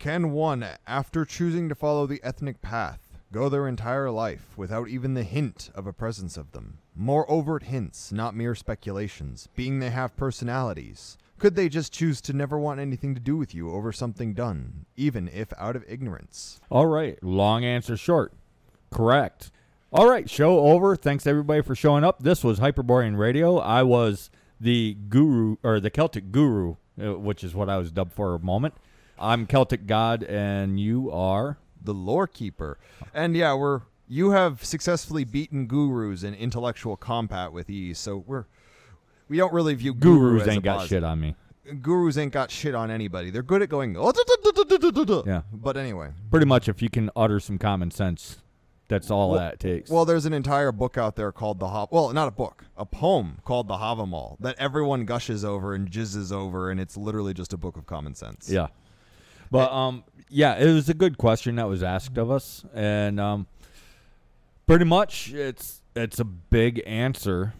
Can one, after choosing to follow the ethnic path, go their entire life without even the hint of a presence of them? More overt hints, not mere speculations, being they have personalities. Could they just choose to never want anything to do with you over something done, even if out of ignorance? All right. Long answer short. Correct. All right. Show over. Thanks everybody for showing up. This was Hyperborean Radio. I was the guru or the Celtic guru, uh, which is what I was dubbed for a moment. I'm Celtic God, and you are. The lore keeper. And yeah, we're you have successfully beaten gurus in intellectual combat with ease, so we're we don't really view guru Gurus ain't got shit on me. Gurus ain't got shit on anybody. They're good at going. "Oh, duh, duh, duh, duh, duh, duh, duh." Yeah. But anyway, Pretty much, if you can utter some common sense, that's all Well- that takes. Well, there's an entire book out there called the Hav. Well, not a book, a poem called the Havamal that everyone gushes over and jizzes over, and it's literally just a book of common sense. Yeah. But um yeah, it was a good question that was asked of us and um pretty much it's it's a big answer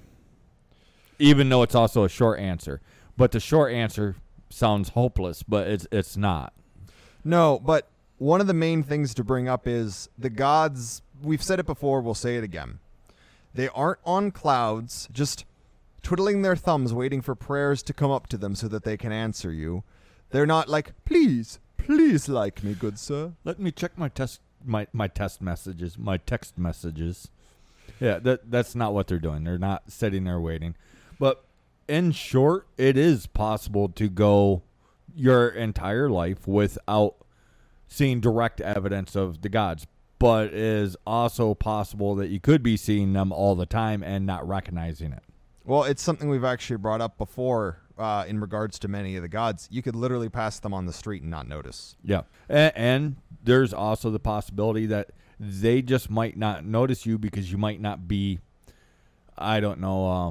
even though it's also a short answer. But the short answer sounds hopeless, but it's it's not. No, but one of the main things to bring up is the gods. We've said it before. We'll say it again. They aren't on clouds, just twiddling their thumbs, waiting for prayers to come up to them so that they can answer you. They're not like, please, please like me, good sir. Let me check my test my my test messages, my text messages. Yeah, that that's not what they're doing. They're not sitting there waiting. But in short, it is possible to go your entire life without seeing direct evidence of the gods. But it is also possible that you could be seeing them all the time and not recognizing it. Well, it's something we've actually brought up before uh, in regards to many of the gods. You could literally pass them on the street and not notice. Yeah. And, and there's also the possibility that they just might not notice you because you might not be, I don't know, uh,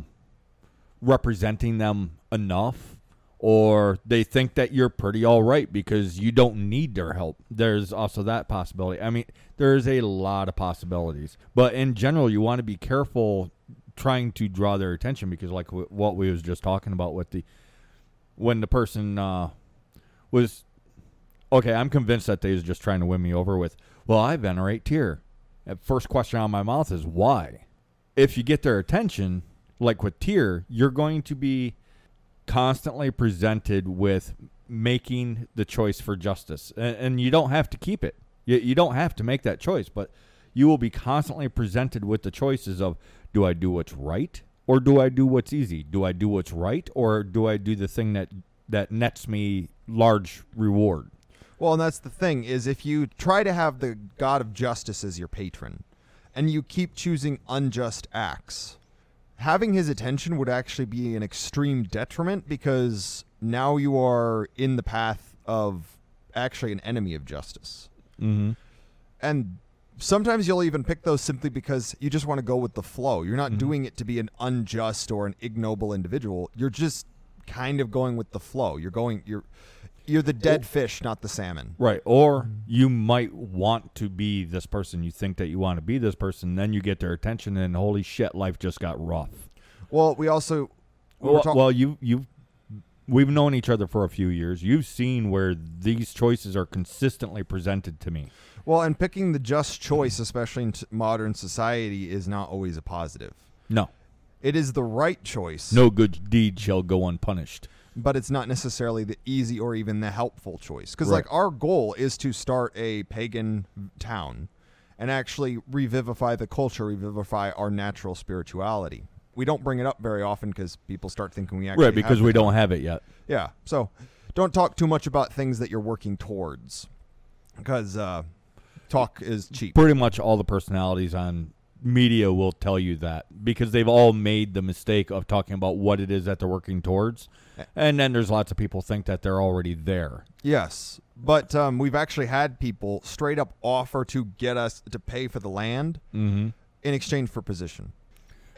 representing them enough. Or they think that you're pretty all right because you don't need their help. There's also that possibility. I mean, there's a lot of possibilities. But in general, you want to be careful trying to draw their attention because, like w- what we was just talking about with the when the person uh, was okay, I'm convinced that they was just trying to win me over with, well, I venerate Tyr. And first question out of my mouth is why? If you get their attention, like with Tyr, you're going to be constantly presented with making the choice for justice. And, and you don't have to keep it. You, you don't have to make that choice, but you will be constantly presented with the choices of do I do what's right or do I do what's easy? Do I do what's right or do I do the thing that that nets me large reward? Well, and that's the thing is if you try to have the god of justice as your patron and you keep choosing unjust acts, having his attention would actually be an extreme detriment because now you are in the path of actually an enemy of justice. Mm-hmm. And sometimes you'll even pick those simply because you just want to go with the flow. You're not mm-hmm. doing it to be an unjust or an ignoble individual. You're just kind of going with the flow. You're going you're you're the dead fish, not the salmon. Right. Or mm-hmm. you might want to be this person. You think that you want to be this person. Then you get their attention, and holy shit, life just got rough. Well, we also we were Well, talk- well, you you we've known each other for a few years. You've seen where these choices are consistently presented to me. Well, and picking the just choice, especially in t- modern society, is not always a positive. No, It is the right choice, no good deed shall go unpunished. but it's not necessarily the easy or even the helpful choice. Because Right. like our goal is to start a pagan town and actually revivify the culture, revivify our natural spirituality. We don't bring it up very often because people start thinking we actually Right, because have we the don't have it yet. Yeah. So don't talk too much about things that you're working towards because uh, talk is cheap. Pretty much all the personalities on media will tell you that because they've all made the mistake of talking about what it is that they're working towards. And then there's lots of people think that they're already there. Yes. But um, we've actually had people straight up offer to get us to pay for the land Mm-hmm. in exchange for position.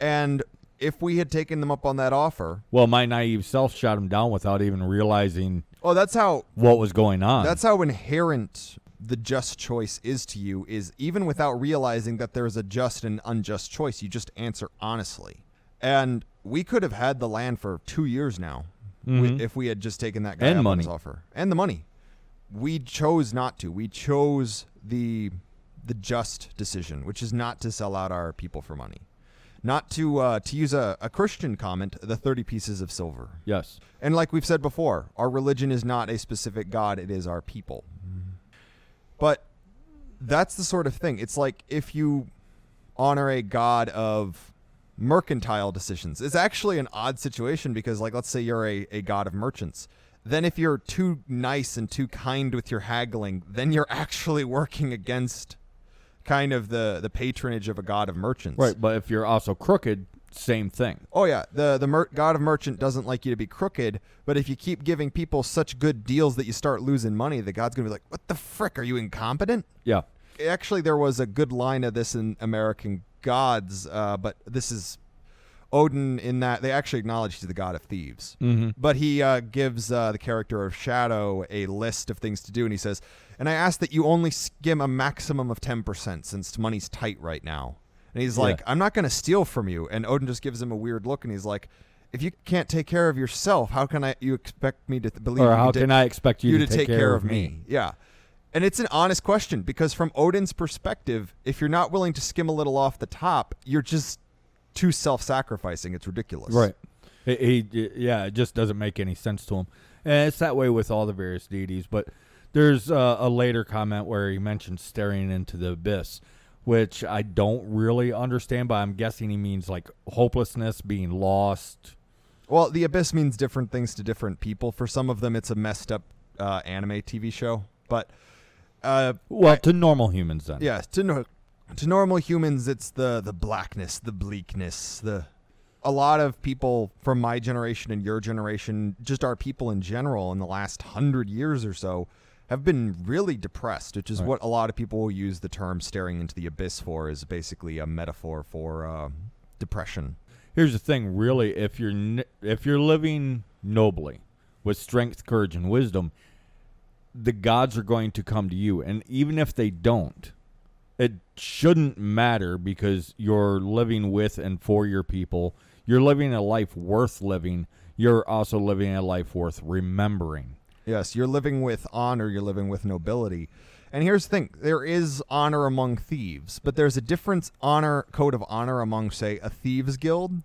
And if we had taken them up on that offer, Well, my naive self shot them down without even realizing oh, that's how what was going on. that's how inherent the just choice is to you is even without realizing that there's a just and unjust choice, you just answer honestly. And we could have had the land for two years now Mhm. if we had just taken that guy And money. offer and the money. we chose not to. We chose the the just decision, which is not to sell out our people for money, not to uh, to use a, a Christian comment, the thirty pieces of silver. Yes. And like we've said before, our religion is not a specific God; it is our people. But that's the sort of thing. It's like if you honor a god of mercantile decisions. It's actually an odd situation because, like, let's say you're a, a god of merchants. Then, if you're too nice and too kind with your haggling, then you're actually working against kind of the, the patronage of a god of merchants. Right. But if you're also crooked, same thing. Oh yeah, the the mer- god of merchant doesn't like you to be crooked, but if you keep giving people such good deals that you start losing money, the god's gonna be like, "What the frick? Are you incompetent?" Yeah. actually there was a good line of this in American Gods, uh, but this is Odin in that they actually acknowledge he's the god of thieves. Mm-hmm. But he uh, gives uh, the character of Shadow a list of things to do, and he says, "And I ask that you only skim a maximum of ten percent, since money's tight right now." And he's Yeah. like, "I'm not going to steal from you." And Odin just gives him a weird look, and he's like, "If you can't take care of yourself, how can I? You expect me to th- believe? Or you how can I expect you, you to, to take care of me. Yeah. And it's an honest question because from Odin's perspective, if you're not willing to skim a little off the top, you're just too self-sacrificing. It's ridiculous. Right. He, he, yeah, it just doesn't make any sense to him. And it's that way with all the various deities. But there's uh, a later comment where he mentions staring into the abyss, which I don't really understand, but I'm guessing he means like hopelessness, being lost. Well, the abyss means different things to different people. For some of them, it's a messed up uh, anime TV show, but uh, Well, to normal humans then. yeah, to no- to normal humans, it's the the blackness, the bleakness, the a lot of people from my generation and your generation, just our people in general, in the last hundred years or so, have been really depressed, which is Right. what a lot of people will use the term "staring into the abyss" for, is basically a metaphor for uh, depression. Here's the thing, really, if you're n- if you're living nobly with strength, courage, and wisdom, the gods are going to come to you, and even if they don't, it shouldn't matter because you're living with and for your people. You're living a life worth living. You're also living a life worth remembering. Yes, you're living with honor, you're living with nobility. And here's the thing there is honor among thieves, but there's a different honor code of honor among, say, a thieves guild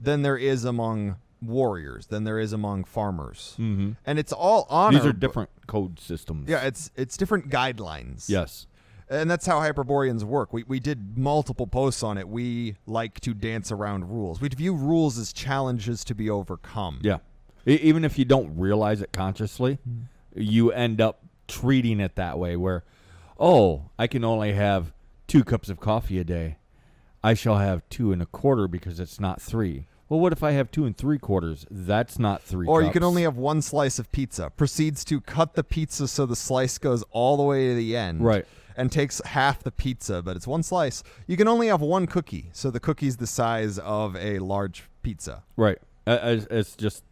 than there is among warriors, than there is among farmers. Mm-hmm. And it's all honor. These are different code systems. Yeah, it's it's different guidelines. Yes. And that's how Hyperboreans work. We, we did multiple posts on it. We like to dance around rules. We view rules as challenges to be overcome. Yeah. Even if you don't realize it consciously, you end up treating it that way where, oh, I can only have two cups of coffee a day. I shall have two and a quarter because it's not three. Well, what if I have two and three quarters? That's not three. Or you can only have one slice of pizza. Proceeds to cut the pizza so the slice goes all the way to the end. Right. And takes half the pizza, but it's one slice. You can only have one cookie, so the cookie's the size of a large pizza. Right. Uh, it's just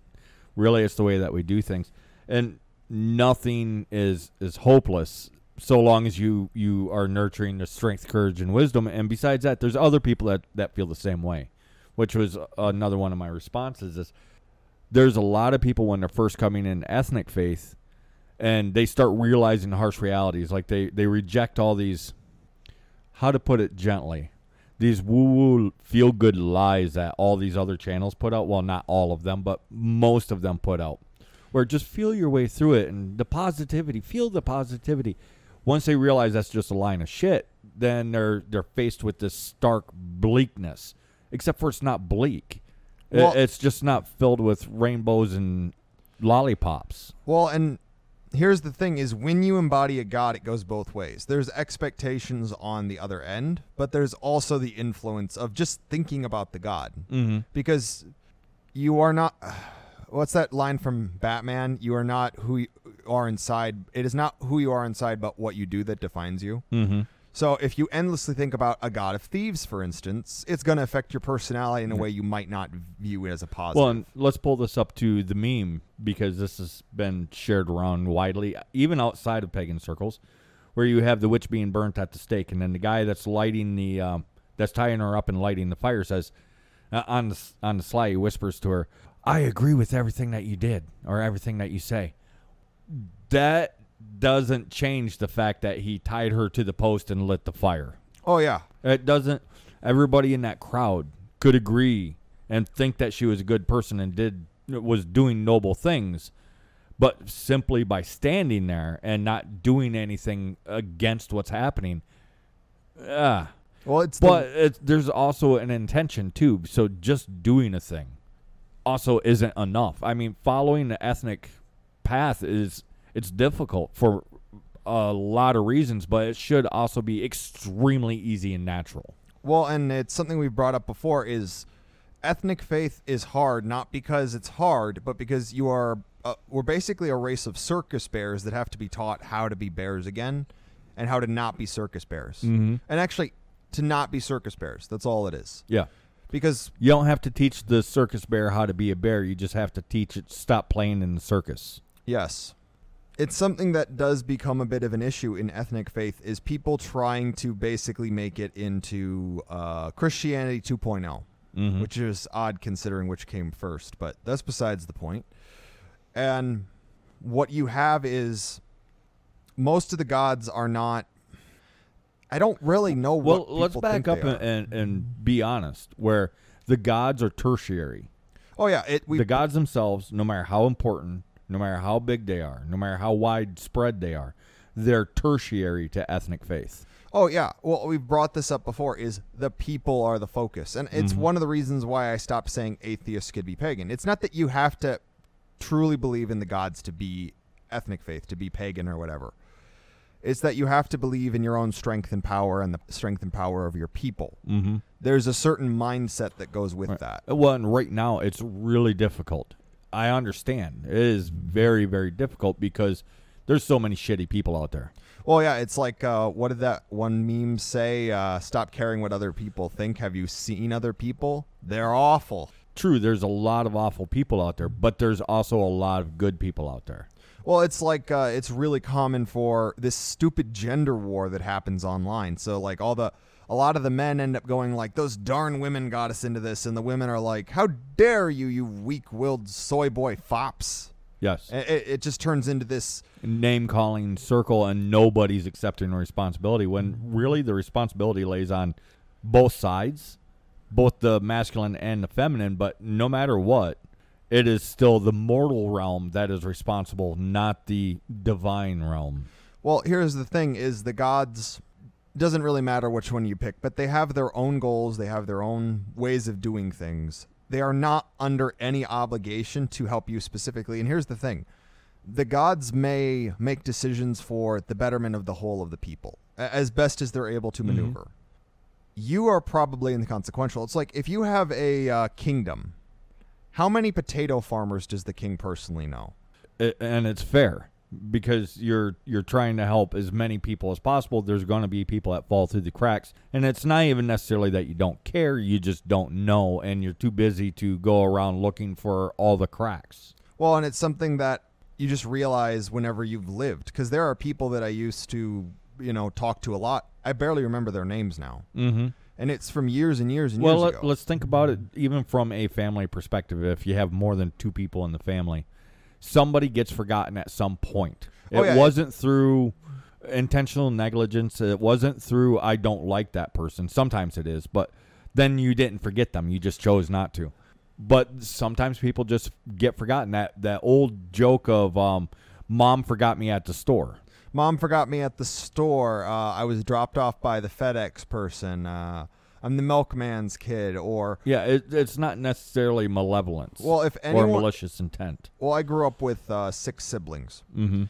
really it's the way that we do things, and nothing is is hopeless so long as you you are nurturing the strength, courage, and wisdom. And besides that, there's other people that that feel the same way, which was another one of my responses. Is there's a lot of people when they're first coming in ethnic faith, and they start realizing harsh realities, like they they reject all these. How to put it gently? These woo woo feel good lies that all these other channels put out. Well, not all of them, but most of them put out. Where just feel your way through it and the positivity, feel the positivity. Once they realize that's just a line of shit, then they're they're faced with this stark bleakness. Except for it's not bleak. Well- it's just not filled with rainbows and lollipops. Well, and here's the thing is when you embody a god it goes both ways there's expectations on the other end but there's also the influence of just thinking about the god Mm-hmm. because you are not what's that line from batman you are not who you are inside it is not who you are inside but what you do that defines you Mm-hmm. So if you endlessly think about a god of thieves for instance it's going to affect your personality in a way you might not view it as a positive Well, and let's pull this up to the meme because this has been shared around widely, even outside of pagan circles, where you have the witch being burnt at the stake, and then the guy that's lighting the, um, that's tying her up and lighting the fire says, uh, on the on the sly, he whispers to her, "I agree with everything that you did or everything that you say." That doesn't change the fact that he tied her to the post and lit the fire. Oh yeah. It doesn't. Everybody in that crowd could agree and think that she was a good person and did was doing noble things, but simply by standing there and not doing anything against what's happening, ah. Well, it's But the, it's, there's also an intention too. So just doing a thing also isn't enough. I mean, following the ethnic path is it's difficult for a lot of reasons, but it should also be extremely easy and natural. well, and it's something we've brought up before is ethnic faith is hard not because it's hard, but because you are uh, we're basically a race of circus bears that have to be taught how to be bears again and how to not be circus bears. Mm-hmm. And actually to not be circus bears. That's all it is. Yeah. Because You don't have to teach the circus bear how to be a bear. You just have to teach it stop playing in the circus. Yes. It's something that does become a bit of an issue in ethnic faith is people trying to basically make it into uh, Christianity 2.0, Mhm. which is odd considering which came first, but that's besides the point. And what you have is most of the gods are not. I don't really know Well, what. let's back up and, and, and be honest. Where the gods are tertiary. Oh yeah, it we the gods themselves, no matter how important, no matter how big they are, no matter how widespread they are, they're tertiary to ethnic faith. Oh yeah. Well, we've brought this up before. Is the people are the focus, and it's one of the reasons why I stopped saying atheists could be pagan. It's not that you have to truly believe in the gods to be ethnic faith, to be pagan or whatever. It's that you have to believe in your own strength and power and the strength and power of your people. Mm-hmm. There's a certain mindset that goes with that. Well, and right now it's really difficult. I understand it is very, very difficult because there's so many shitty people out there. Well, yeah, it's like uh, what did that one meme say? Uh, Stop caring what other people think. Have you seen other people? They're awful. True, there's a lot of awful people out there, but there's also a lot of good people out there. Well, it's like uh, it's really common for this stupid gender war that happens online. So like all the a lot of the men end up going like those darn women got us into this, and the women are like, "How dare you, you weak-willed soy boy fops!" Yes. It, it just turns into this. name calling circle and nobody's accepting responsibility when really the responsibility lays on both sides, both the masculine and the feminine, but no matter what, it is still the mortal realm that is responsible, not the divine realm. Well, here's the thing: is the gods doesn't really matter which one you pick, but they have their own goals. They have their own ways of doing things. They are not under any obligation to help you specifically. And here's the thing the gods may make decisions for the betterment of the whole of the people as best as they're able to maneuver. You are probably in the consequential. It's like if you have a uh, kingdom, how many potato farmers does the king personally know? I- and it's fair because you're you're trying to help as many people as possible there's going to be people that fall through the cracks and it's not even necessarily that you don't care you just don't know and you're too busy to go around looking for all the cracks Well, and it's something that you just realize whenever you've lived because there are people that I used to, you know, talk to a lot. I barely remember their names now. mm-hmm. And it's from years and years and well years let, ago. let's think about it even from a family perspective if you have more than two people in the family somebody gets forgotten at some point it Oh, yeah. wasn't through intentional negligence it wasn't through i don't like that person sometimes it is but then you didn't forget them you just chose not to but sometimes people just get forgotten that that old joke of um mom forgot me at the store Mom forgot me at the store. Uh, I was dropped off by the FedEx person. Uh, I'm the milkman's kid. Or, yeah it, it's not necessarily malevolence well, if or anyone. malicious intent well, I grew up with uh, six siblings. mm-hmm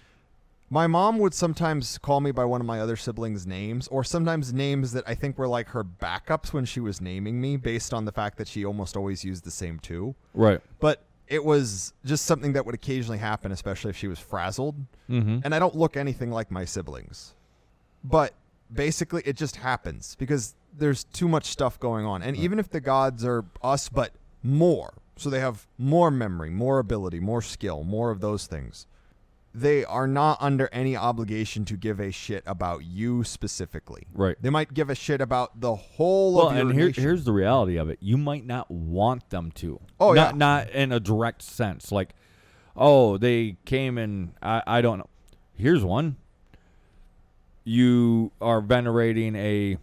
My mom would sometimes call me by one of my other siblings' names, or sometimes names that I think were like her backups when she was naming me, based on the fact that she almost always used the same two. right But it was just something that would occasionally happen, especially if she was frazzled. mm-hmm And I don't look anything like my siblings. But basically, it just happens because there's too much stuff going on. And even if the gods are us, but more, so they have more memory, more ability, more skill, more of those things, they are not under any obligation to give a shit about you specifically. Right. They might give a shit about the whole Well, of your and here, nation. here's the reality of it. You might not want them to. Oh, not, yeah. Not in a direct sense. Like, oh, they came and I, I don't know. here's one. You are venerating a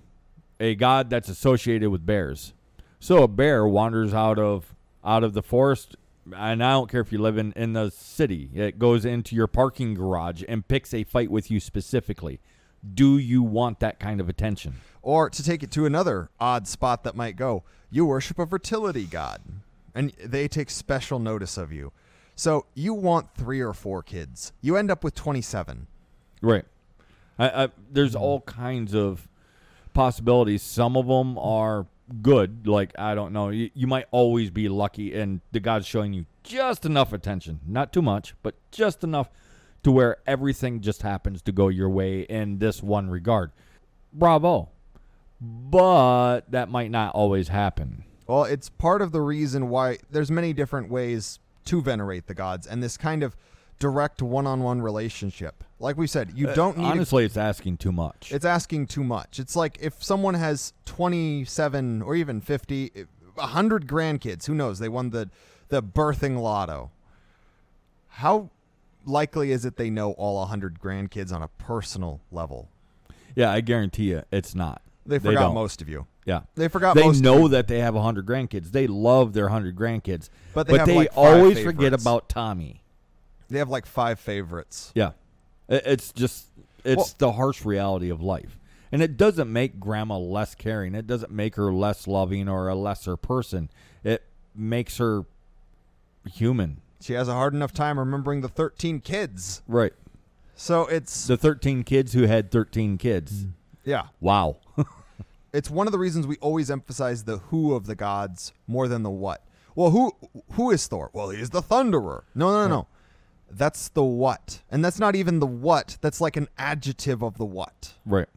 a god that's associated with bears. So a bear wanders out of out of the forest, and I don't care if you live in, in the city. It goes into your parking garage and picks a fight with you specifically. Do you want that kind of attention? Or to take it to another odd spot that might go, you worship a fertility god, and they take special notice of you. So you want three or four kids. You end up with 27. Right. I, I, there's all kinds of possibilities. Some of them are good. Like I don't know, you, you might always be lucky, and the God's showing you just enough attention, not too much, but just enough to where everything just happens to go your way in this one regard. Bravo. But that might not always happen. Well, it's part of the reason why there's many different ways to venerate the gods, and this kind of direct one-on-one relationship. Like we said, you uh, don't need a- Honestly, it's asking too much. It's asking too much. It's like if someone has 27 or even 50, 100 grandkids, who knows? They won the the birthing lotto. How likely is it they know all 100 grandkids on a personal level? yeah, I guarantee you, it's not. They forgot don't. most of you. Yeah. They forgot they most know that they have 100 grandkids. They love their 100 grandkids. But they have, like, five always forget about Tommy. They have like five favorites. Yeah. It- It's just, it's Well- the harsh reality of life. And it doesn't make grandma less caring. It doesn't make her less loving or a lesser person. It makes her human. She has a hard enough time remembering the 13 kids. Right. So it's The 13 kids who had 13 kids. Mm. yeah. Wow. it's one of the reasons we always emphasize the who of the gods more than the what. Well, who who is Thor? Well, he's the thunderer. No, no, no, no. That's the what. And that's not even the what. That's like an adjective of the what. right.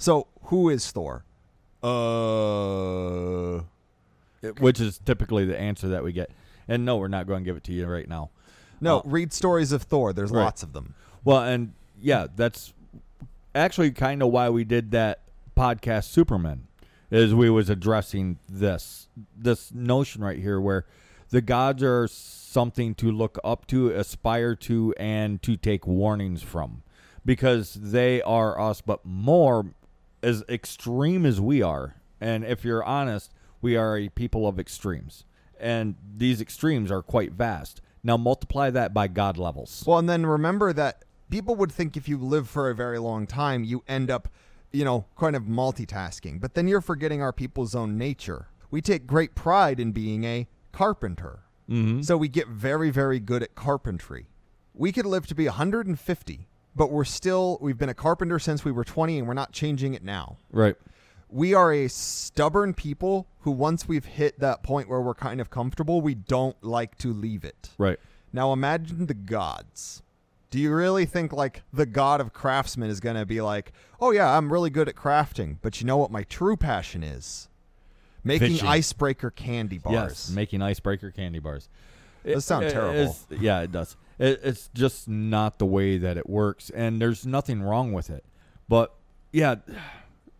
So, who is Thor? Uh Which is typically the answer that we get. And no, we're not going to give it to you right now. no, Uh, read stories of Thor. There's Right. lots of them. Well, and yeah, that's actually kind of why we did that podcast Superman is we was addressing this this notion right here where the gods are something to look up to, aspire to and to take warnings from because they are us but more as extreme as we are. And if you're honest, we are a people of extremes. And these extremes are quite vast. Now multiply that by god levels. Well, and then remember that people would think if you live for a very long time, you end up, you know, kind of multitasking. But then you're forgetting our people's own nature. We take great pride in being a carpenter. Mhm. So we get very, very good at carpentry. We could live to be 150, but we're still, we've been a carpenter since we were 20 and we're not changing it now. Right. We are a stubborn people who, once we've hit that point where we're kind of comfortable, we don't like to leave it. Right. Now imagine the gods. Do you really think like the god of craftsmen is going to be like, "Oh yeah, I'm really good at crafting, but you know what my true passion is? Making icebreaker candy bars." Yes, making icebreaker candy bars. Does sound terrible. it's- yeah, it does. It, it's just not the way that it works, and there's nothing wrong with it. But yeah,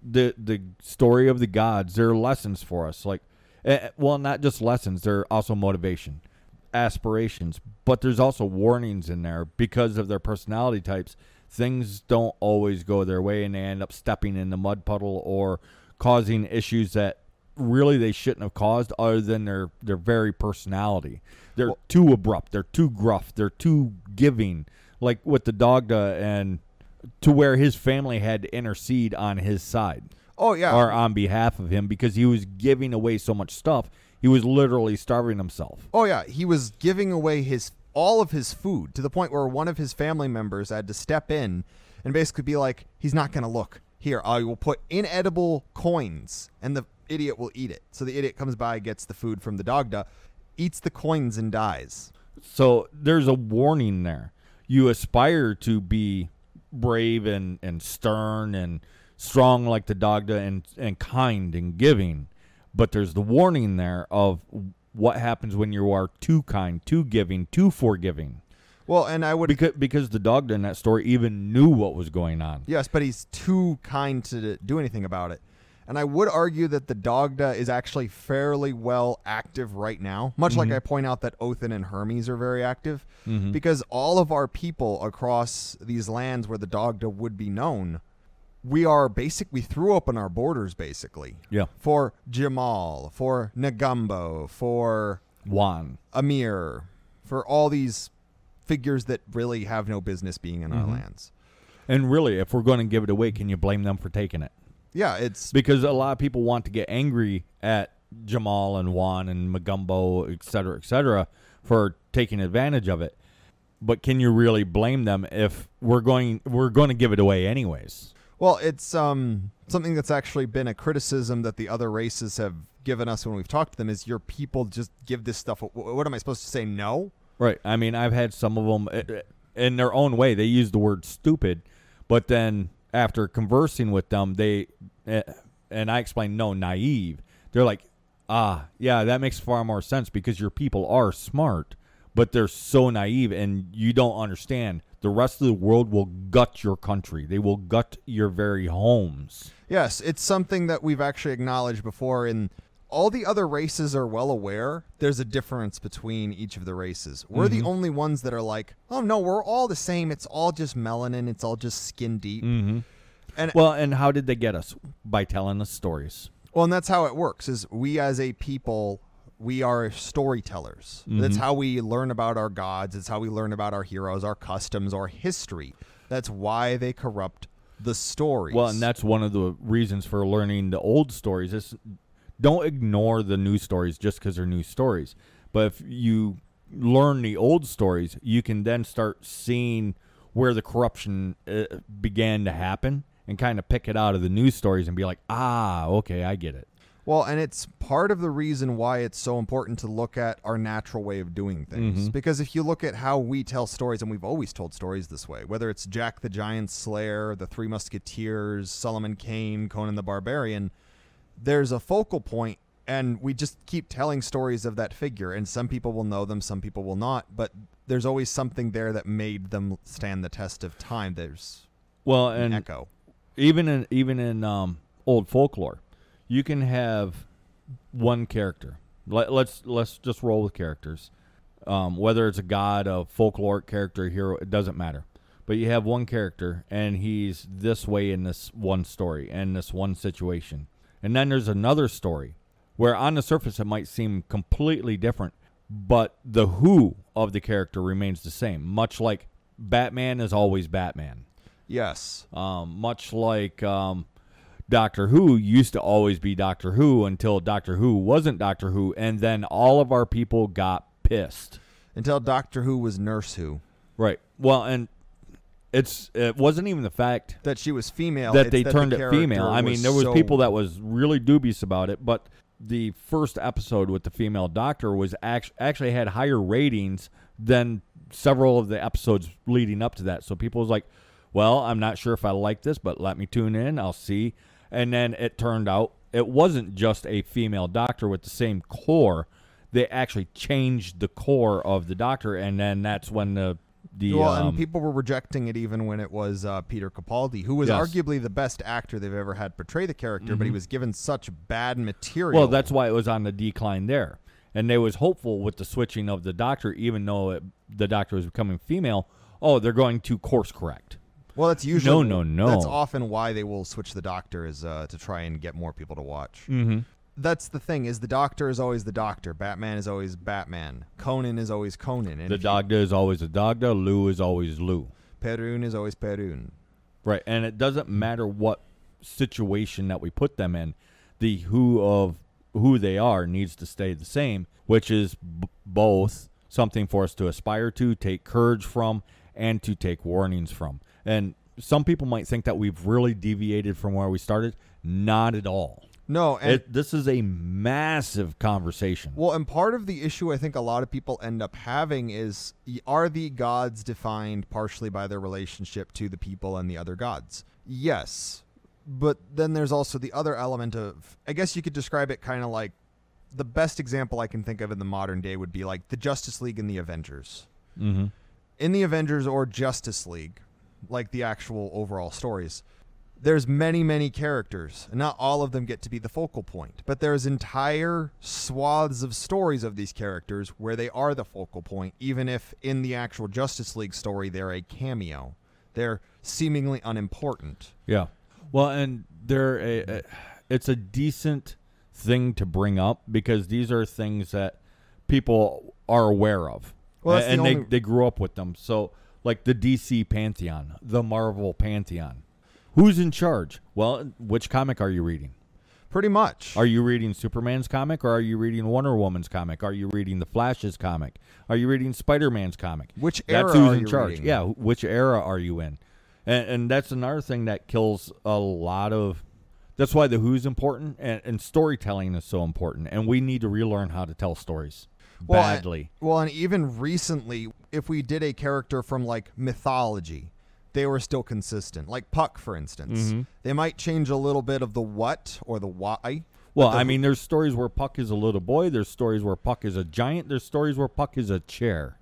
the the story of the gods, there are lessons for us. Like, eh, well, not just lessons. They're also motivation, aspirations. But there's also warnings in there because of their personality types. Things don't always go their way, and they end up stepping in the mud puddle or causing issues that really they shouldn't have caused other than their their very personality. They're Well- too abrupt, they're too gruff, they're too giving. Like with the Dagda and to where his family had to intercede on his side Oh yeah. or on behalf of him because he was giving away so much stuff. He was literally starving himself. Oh yeah, he was giving away his all of his food to the point where one of his family members had to step in and basically be like, "He's not going to look. Here, I will put inedible coins, and the idiot will eat it." So the idiot comes by, gets the food from the dagda, eats the coins, and dies. So there's a warning there. You aspire to be brave and, and stern and strong like the Dagda and, and kind and giving. But there's the warning there of what happens when you are too kind, too giving, too forgiving. Well, and I would Because because the Dagda in that story even knew what was going on. yes, but he's too kind to do anything about it. And I would argue that the Dagda is actually fairly well active right now, much like mm-hmm. I point out that Othin and Hermes are very active, mm-hmm. because all of our people across these lands where the Dogda would be known, we are basic. We threw open our borders basically Yeah. for Jamal, for Nagumbo, for Juan. Amir, for all these figures that really have no business being in our Mm-hmm. lands. And really, if we're going to give it away, can you blame them for taking it? Yeah, it's Because a lot of people want to get angry at Jamal and Juan and Magumbo, et cetera, et cetera, for taking advantage of it. But can you really blame them if we're going we're going to give it away anyways? well, it's um something that's actually been a criticism that the other races have given us when we've talked to them is your people just give this stuff. What am I supposed to say? No. Right. I mean, I've had some of them uh, in their own way. They use the word stupid, but then after conversing with them, they uh, and I explained no naive. They're like, ah, yeah, that makes far more sense because your people are smart, but they're so naive and you don't understand. The rest of the world will gut your country. They will gut your very homes. Yes, it's something that we've actually acknowledged before and all the other races are well aware there's a difference between each of the races. We're the only ones that are like, "Oh no, we're all the same. It's all just melanin. It's all just skin deep." Mm-hmm. And Well, and how did they get us? By telling us stories. Well, and that's how it works. Is we as a people, we are storytellers. That's how we learn about our gods. It's how we learn about our heroes, our customs, our history. That's why they corrupt the stories. Well, and that's one of the reasons for learning the old stories. Is don't ignore the news stories just because they're new stories. But if you learn the old stories, you can then start seeing where the corruption uh, began to happen and kind of pick it out of the news stories and be like, ah, okay, I get it. Well, and it's part of the reason why it's so important to look at our natural way of doing things. Because if you look at how we tell stories, and we've always told stories this way, whether it's Jack the Giant Slayer, the Three Musketeers, Solomon Kane, Conan the Barbarian, there's a focal point, and we just keep telling stories of that figure. And some people will know them, some people will not, but there's always something there that made them stand the test of time. There's Well, an and echo. even in even in um, old folklore, you can have one character. Let, let's let's just roll with characters. Um, whether it's a god, a folkloric character, a hero, it doesn't matter. But you have one character, and he's this way in this one story and this one situation, and then there's another story where, on the surface, it might seem completely different, but the who of the character remains the same. Much like Batman is always Batman Yes. um, much like um, Doctor Who used to always be Doctor Who until Doctor Who wasn't Doctor Who, and then all of our people got pissed. Until Doctor Who was Nurse Who. Right. Well, and it's it wasn't even the fact that she was female that it's they the turned it female. I mean, there was so- people that was really dubious about it, but the first episode with the female doctor was act- actually had higher ratings than several of the episodes leading up to that. So people was like, "Well, I'm not sure if I like this, but let me tune in. I'll see." And then it turned out it wasn't just a female doctor with the same core. They actually changed the core of the doctor, and then that's when the the well, um, and people were rejecting it even when it was uh, Peter Capaldi, who was Yes. arguably the best actor they've ever had portray the character, but he was given such bad material. Well, that's why it was on the decline there. And they was hopeful with the switching of the doctor, even though it, the doctor was becoming female. Oh, they're going to course correct. well, that's usually no, no, no. That's often why they will switch the Doctor is uh, to try and get more people to watch. Mm-hmm. That's the thing is the Doctor is always the Doctor. Batman is always Batman. Conan is always Conan. And The if you- doctor is always the doctor. Lugh is always Lugh. Perun is always Perun. Right. And it doesn't matter what situation that we put them in. The who of who they are needs to stay the same, which is b- both something for us to aspire to, take courage from, and to take warnings from. And some people might think that we've really deviated from where we started. Not at all. No, and It, this is a massive conversation. Well, and part of the issue I think a lot of people end up having is are the gods defined partially by their relationship to the people and the other gods? Yes. But then there's also the other element of I guess you could describe it kind of like the best example I can think of in the modern day would be like the Justice League and the Avengers. mm-hmm. In the Avengers or Justice League, like the actual overall stories, there's many many characters and not all of them get to be the focal point but there's entire swaths of stories of these characters where they are the focal point even if in the actual justice league story they're a cameo they're seemingly unimportant Yeah. Well, and they're a, a, it's a decent thing to bring up because these are things that people are aware of. Well, A- that's the and they, they grew up with them. So, like the DC pantheon, the Marvel pantheon. Who's in charge? Well, which comic are you reading? pretty much Are you reading Superman's comic or are you reading Wonder Woman's comic? Are you reading the Flash's comic? Are you reading Spider-Man's comic? Which That's era who's are in you charge. reading? Yeah, which era are you in? And, and that's another thing that kills a lot of. That's why the who's important and, and storytelling is so important. And we need to relearn how to tell stories Well, badly. well and even recently if we did a character from like mythology they were still consistent like puck for instance Mm-hmm. they might change a little bit of the what or the why well, I mean, there's stories where Puck is a little boy. There's stories where Puck is a giant. There's stories where Puck is a chair.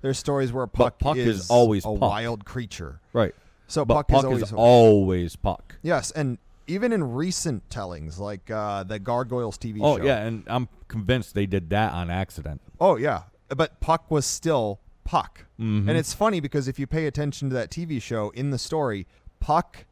There's stories where Puck, Puck is is, always a Puck. wild creature. Right. So Puck, Puck, is always is always Puck. yes, and even in recent tellings, like uh, the Gargoyles TV Oh show. yeah, and I'm convinced they did that on accident. Oh yeah, but Puck was still Puck, Mhm. and it's funny because if you pay attention to that TV show in the story, Puck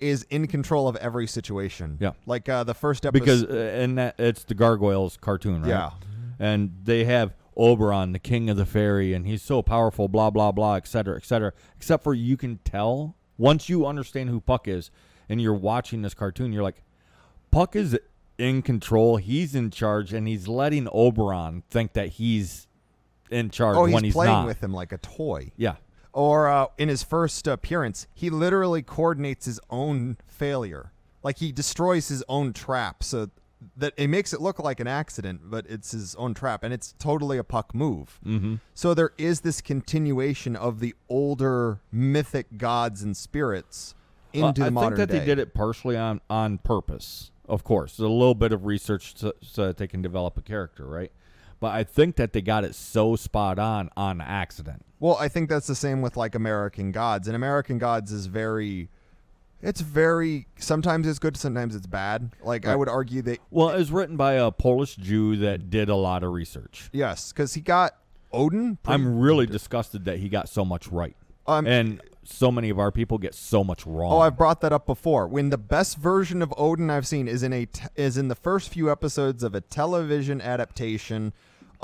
is in control of every situation. Yeah. like uh, the first episode. because uh, and that it's the Gargoyles cartoon, right? Yeah. And they have Oberon, the king of the fairy, and he's so powerful, blah blah blah, et cetera, et cetera. Except for you can tell once you understand who Puck is, and you're watching this cartoon, you're like, Puck is in control, he's in charge, and he's letting Oberon think that he's in charge oh, he's when he's playing not. with him like a toy. yeah. Or uh, in his first appearance, he literally coordinates his own failure. Like he destroys his own trap, so that it makes it look like an accident, but it's his own trap, and it's totally a puck move. Mm-hmm. So there is this continuation of the older mythic gods and spirits into Well, the I modern think that day. they did it partially on on purpose. Of course, a little bit of research so, so that they can develop a character, right? But I think that they got it so spot on on accident. Well, I think that's the same with like American Gods. And American Gods is very it's very sometimes it's good, sometimes it's bad. Like I would argue that Well, it was written by a Polish Jew that did a lot of research. yes, cuz he got Odin. I'm really disgusted that he got so much right, um, and so many of our people get so much wrong. Oh, I've brought that up before. When the best version of Odin I've seen is in a t- is in the first few episodes of a television adaptation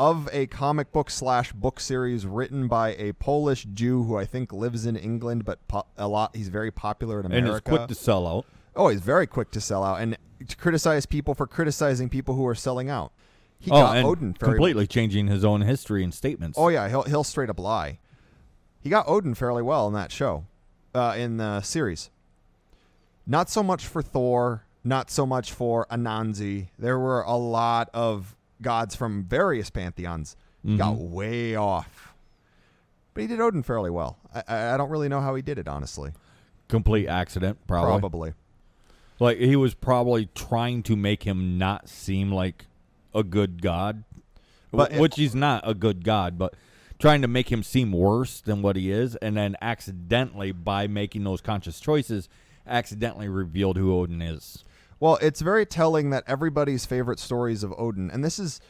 of a comic book slash book series written by a Polish Jew who I think lives in England, but po- a lot he's very popular in and America. it's quick to sell out. oh, he's very quick to sell out and to criticize people for criticizing people who are selling out. He oh, got and Odin very completely changing his own history and statements. Oh yeah, he'll he'll straight up lie. He got Odin fairly well in that show, uh, in the series. Not so much for Thor, not so much for Anansi. There were a lot of gods from various pantheons. He Got mm-hmm. way off, but he did Odin fairly well. I- I, don't really know how he did it, honestly. Complete accident, probably. Probably. Like he was probably trying to make him not seem like a good god, But it- which he's not a good god, but trying to make him seem worse than what he is, and then accidentally by making those conscious choices, accidentally revealed who Odin is. Well, it's very telling that everybody's favorite stories of Odin, and this is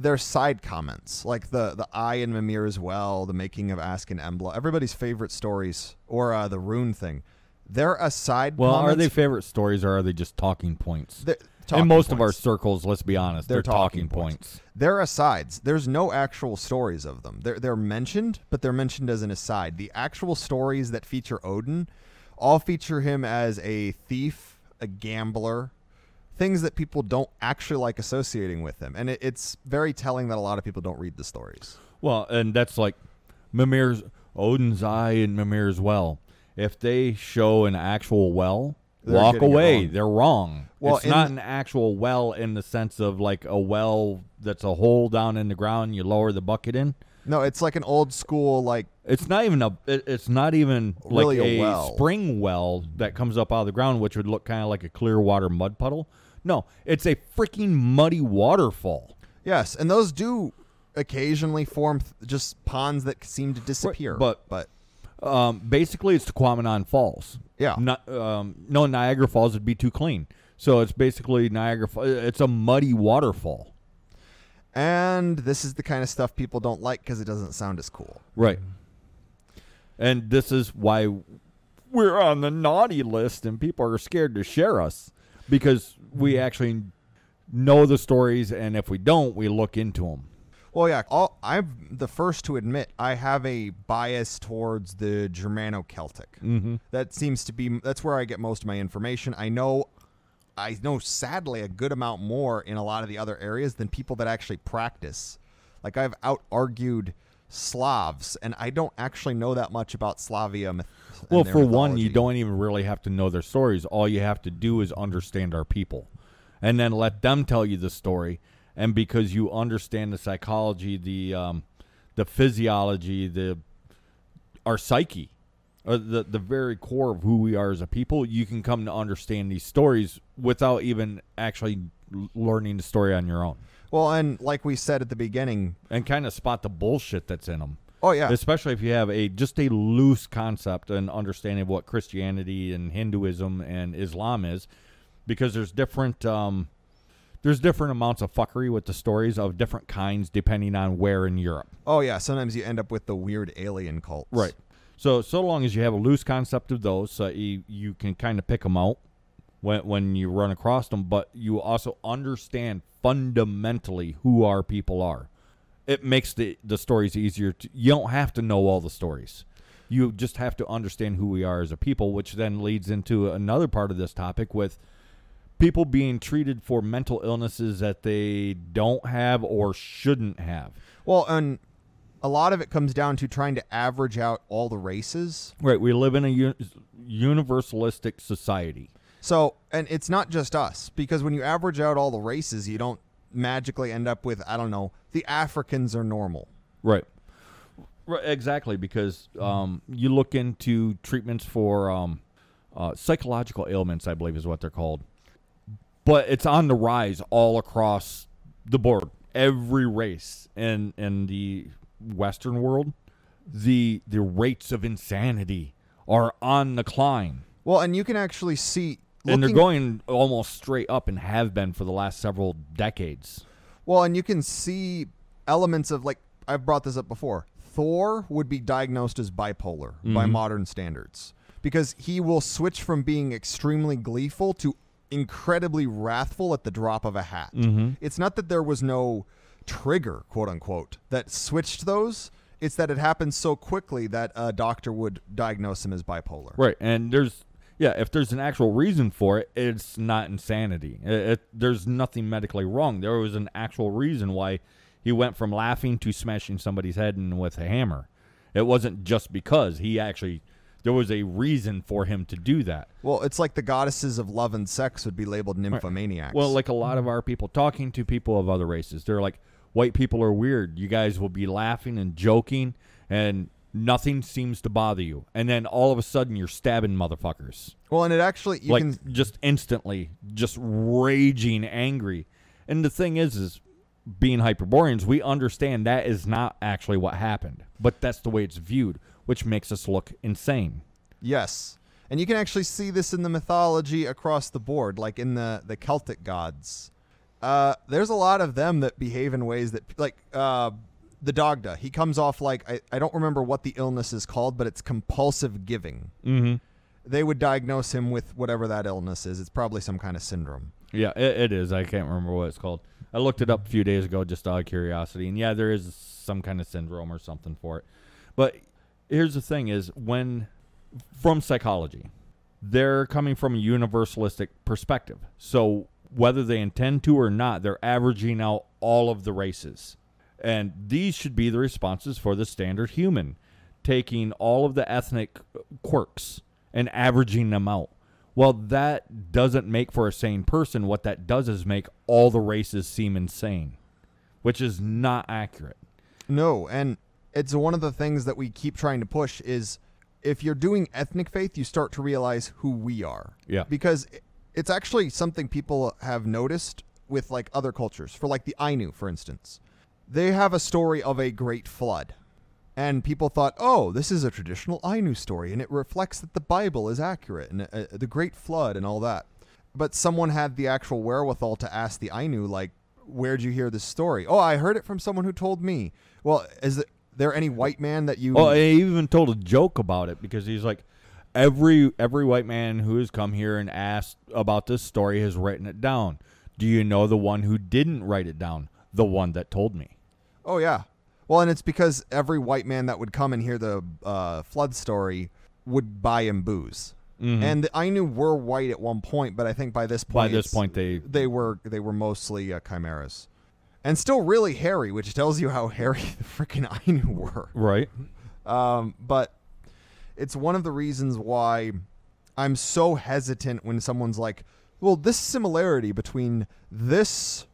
their side comments, like the the Eye and Mimir as Well, the making of Ask and Embla, everybody's favorite stories, or uh, the Rune thing. They're a side. Well, are they favorite stories or are they just talking points? They're In talking most of our circles, let's be honest, They're they're, talking talking, points. points. They're asides. There's no actual stories of them. They're they're mentioned, but they're mentioned as an aside. The actual stories that feature Odin all feature him as a thief, a gambler, things that people don't actually like associating with him. And it, it's very telling that a lot of people don't read the stories. Well, and that's like Mimir's Odin's eye and Mimir's well. If they show an actual well, They're walk away. wrong. They're wrong. Well, it's not an actual well in the sense of like a well that's a hole down in the ground. You lower the bucket in. No, it's like an old school like It's not even a. It, it's not even Really like a a, well. spring well that comes up out of the ground, which would look kind of like a clear water mud puddle. No, it's a freaking muddy waterfall. yes, and those do occasionally form th- just ponds that seem to disappear. but- but Um, basically, it's Tahquamenon Falls. Yeah. Not, um, no, Niagara Falls would be too clean. So it's basically Niagara. Fa- It's a muddy waterfall. And this is the kind of stuff people don't like because it doesn't sound as cool. Right. And this is why we're on the naughty list and people are scared to share us because we actually know the stories and if we don't, we look into them. Well, yeah, all, I'm the first to admit I have a bias towards the Germano-Celtic. Mm-hmm. That seems to be that's where I get most of my information. I know, I know, sadly, a good amount more in a lot of the other areas than people that actually practice. Like I've out argued Slavs, and I don't actually know that much about Slavia. myth- Well, for one, you don't even really have to know their stories. All you have to do is understand our people and then let them tell you the story. And because you understand the psychology, the um, the physiology, the our psyche, or the the very core of who we are as a people, you can come to understand these stories without even actually learning the story on your own Well, and like we said at the beginning, and kind of spot the bullshit that's in them. oh yeah, Especially if you have a just a loose concept and understanding of what Christianity and Hinduism and Islam is, because there's different um, there's different amounts of fuckery with the stories of different kinds depending on where in Europe. oh yeah. Sometimes you end up with the weird alien cults. So so long as you have a loose concept of those, so you you can kind of pick them out when when you run across them, but you also understand fundamentally who our people are. It makes the the stories easier. To, you don't have to know all the stories. You just have to understand who we are as a people, which then leads into another part of this topic with people being treated for mental illnesses that they don't have or shouldn't have. Well, and a lot of it comes down to trying to average out all the races. Right, we live in a un- universalistic society. So, and it's not just us because when you average out all the races, you don't magically end up with I don't know, the Africans are normal. Right. Right, exactly, because um, you look into treatments for um, uh, psychological ailments, I believe is what they're called. But it's on the rise all across the board. Every race in in the Western world, the the rates of insanity are on the climb, Well, and you can actually see and they're going almost straight up, and have been for the last several decades. Well, and you can see elements of like I've brought this up before. Thor would be diagnosed as bipolar by Mhm. modern standards because he will switch from being extremely gleeful to incredibly wrathful at the drop of a hat. Mm-hmm. It's not that there was no trigger, quote unquote, that switched those. It's that it happened so quickly that a doctor would diagnose him as bipolar. Right, and there's yeah, if there's an actual reason for it, it's not insanity. It, it, there's nothing medically wrong. There was an actual reason why he went from laughing to smashing somebody's head in with a hammer. It wasn't just because he actually there was a reason for him to do that. Well, it's like the goddesses of love and sex would be labeled nymphomaniacs. Well, like a lot of our people talking to people of other races, they're like, white people are weird. You guys will be laughing and joking, and nothing seems to bother you. And then all of a sudden, you're stabbing motherfuckers. well, and it actually you like can just instantly, just raging angry. And the thing is, is being Hyperboreans, we understand that is not actually what happened, but that's the way it's viewed, which makes us look insane. Yes. And you can actually see this in the mythology across the board, like in the, the Celtic gods. Uh, there's a lot of them that behave in ways that, like uh, the Dagda, he comes off like, I, I don't remember what the illness is called, but it's compulsive giving. Mm-hmm. They would diagnose him with whatever that illness is. It's probably some kind of syndrome. Yeah, it, it is. I can't remember what it's called. I looked it up a few days ago just out of curiosity, and yeah, there is some kind of syndrome or something for it. But here's the thing: is when from psychology, they're coming from a universalistic perspective. So whether they intend to or not, they're averaging out all of the races, and these should be the responses for the standard human, taking all of the ethnic quirks and averaging them out. Well, that doesn't make for a sane person. What that does is make all the races seem insane, which is not accurate. No, and it's one of the things that we keep trying to push is if you're doing ethnic faith, you start to realize who we are. Yeah. Because it's actually something people have noticed with like other cultures. For like the Ainu, for instance, they have a story of a great flood. And people thought, oh, this is a traditional Ainu story, and it reflects that the Bible is accurate and uh, the Great Flood and all that. But someone had the actual wherewithal to ask the Ainu, like, where'd you hear this story? Oh, I heard it from someone who told me. Well, is there any white man that you? Well, he even told a joke about it because he's like, every every white man who has come here and asked about this story has written it down. Do you know the one who didn't write it down? The one that told me. Oh yeah. Well, and it's because every white man that would come and hear the uh, flood story would buy him booze. Mhm. And the Ainu were white at one point, but I think by this point, By this point, they they were they were mostly uh, chimeras, and still really hairy, which tells you how hairy the freaking Ainu were. right. Um, but it's one of the reasons why I'm so hesitant when someone's like, "Well, this similarity between this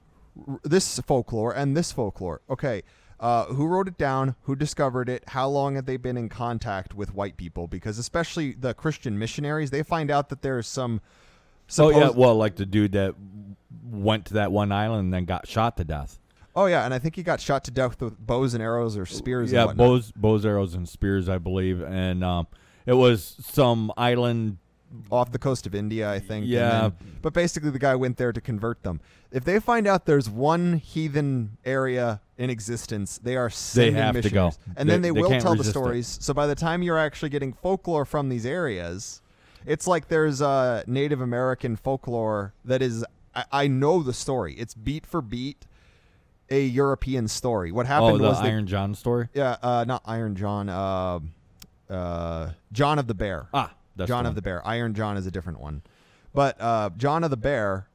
this folklore and this folklore." Okay, uh, who wrote it down? Who discovered it? How long have they been in contact with white people? Because especially the Christian missionaries, they find out that there's some. So yeah, well, like the dude that went to that one island and then got shot to death. Oh yeah, and I think he got shot to death with bows and arrows or spears. yeah, bows, bows, arrows, and spears, I believe, and um, it was some island. off the coast of India, I think. and Yeah. then- but basically, the guy went there to convert them. If they find out there's one heathen area in existence, they are sending have to go. missionaries. and then They- they, they will tell the resist it. stories. So by the time you're actually getting folklore from these areas, it's like there's a Native American folklore that is. I, I know the story. It's beat for beat a European story. What Oh, happened the was the Iron John story. yeah, uh, not Iron John. Uh, uh, John of the Bear. Ah, that's John the of the Bear. Iron John is a different one, but uh, John of the Bear.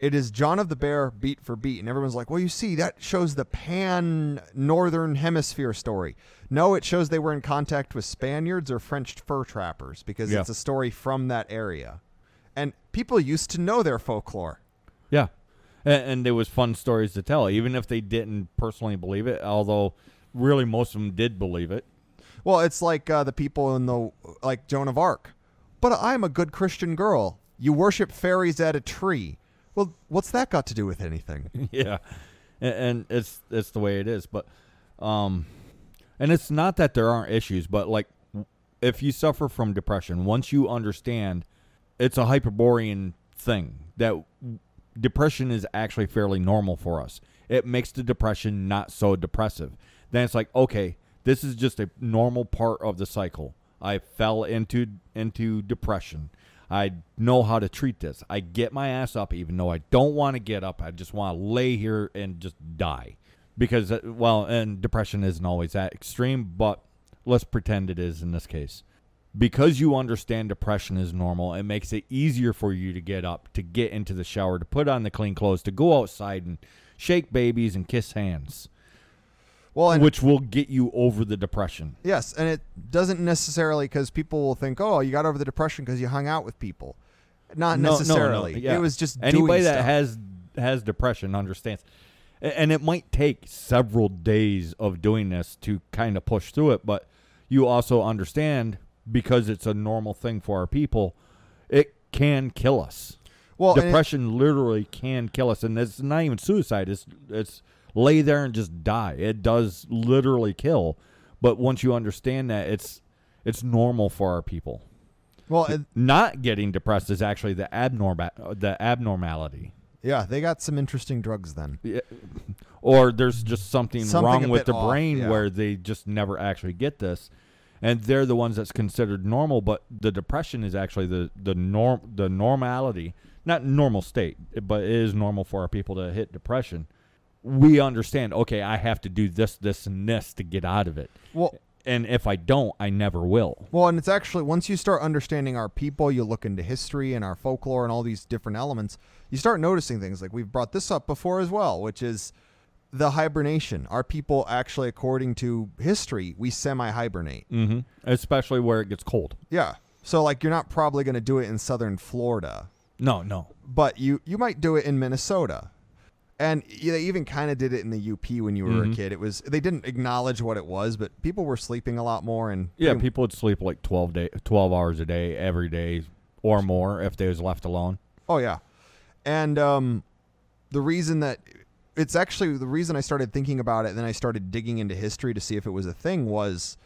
It is John of the Bear beat for beat, and everyone's like, "Well, you see, that shows the pan northern hemisphere story." No, it shows they were in contact with Spaniards or French fur trappers because Yeah. it's a story from that area, and people used to know their folklore. Yeah, and, and there was fun stories to tell, even if they didn't personally believe it. Although, really, most of them did believe it. Well, it's like uh, the people in the like Joan of Arc. But I'm a good Christian girl. You worship fairies at a tree. Well, what's that got to do with anything? yeah, and, and it's it's the way it is. But, um, and it's not that there aren't issues, but like if you suffer from depression, once you understand, it's a hyperborean thing that depression is actually fairly normal for us. It makes the depression not so depressive. Then it's like, okay, this is just a normal part of the cycle. I fell into into depression. I know how to treat this. I get my ass up even though I don't want to get up. I just want to lay here and just die. Because uh, well, and depression isn't always that extreme, but let's pretend it is in this case because you understand depression is normal, it makes it easier for you to get up, to get into the shower, to put on the clean clothes, to go outside and shake babies and kiss hands, Well, and which will get you over the depression. yes, and it doesn't necessarily because people will think, oh, you got over the depression because you hung out with people. Not No, no, no, necessarily. yeah. It was just anybody that stuff. has has depression understands, and it might take several days of doing this to kind of push through it. But you also understand because it's a normal thing for our people, it can kill us. well, and it- depression literally can kill us, and it's not even suicide. It's it's lay there and just die. It does literally kill, but once you understand that, it's it's normal for our people. well, it- Not getting depressed is actually the abnormal the abnormality, yeah, they got some interesting drugs then. Yeah. or there's just something, Something wrong with the off, brain yeah. where they just never actually get this. And they're the ones that's considered normal, but the depression is actually the the norm the normality, not normal state, but it is normal for our people to hit depression. We understand, okay, I have to do this, this, and this to get out of it. Well, And if I don't, I never will. Well, and it's actually once you start understanding our people, you look into history and our folklore and all these different elements, you start noticing things like we've brought this up before as well, which is the hibernation. Are people actually, according to history, we semi hibernate. Mm-hmm. Especially where it gets cold. Yeah. So like you're not probably going to do it in southern Florida, No, no. but you you might do it in Minnesota. And they even kind of did it in the UP when you were a Mhm. kid. It was they didn't acknowledge what it was, but people were sleeping a lot more and Yeah, pretty- people would sleep like 12 day 12 hours a day every day or more if they was left alone. Oh yeah, and um, the reason that it's actually the reason I started thinking about it. And then I started digging into history to see if it was a thing. Was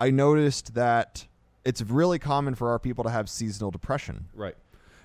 I noticed that it's really common for our people to have seasonal depression. Right.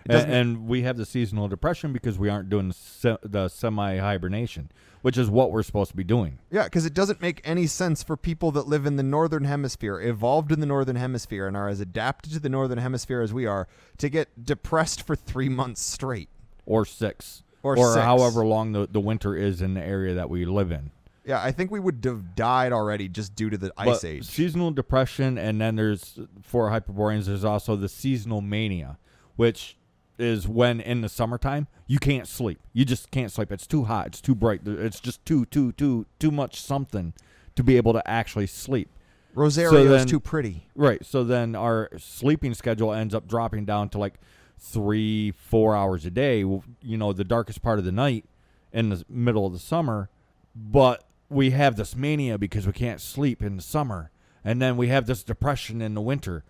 And, and we have the seasonal depression because we aren't doing se- the semi hibernation, which is what we're supposed to be doing. Yeah, because it doesn't make any sense for people that live in the northern hemisphere, evolved in the northern hemisphere, and are as adapted to the northern hemisphere as we are, to get depressed for three months straight. Or six. Or or six. however long the, the winter is in the area that we live in. Yeah, I think we would have died already just due to the ice But age. Seasonal depression, and then there's for Hyperboreans, there's also the seasonal mania, which is when in the summertime you can't sleep. You just can't sleep. It's too hot. It's too bright. It's just too too too too much something to be able to actually sleep. Rosario is then- too pretty. Right. So then our sleeping schedule ends up dropping down to like three, four hours a day. You know, the darkest part of the night in the middle of the summer. But we have this mania because we can't sleep in the summer. And then we have this depression in the winter.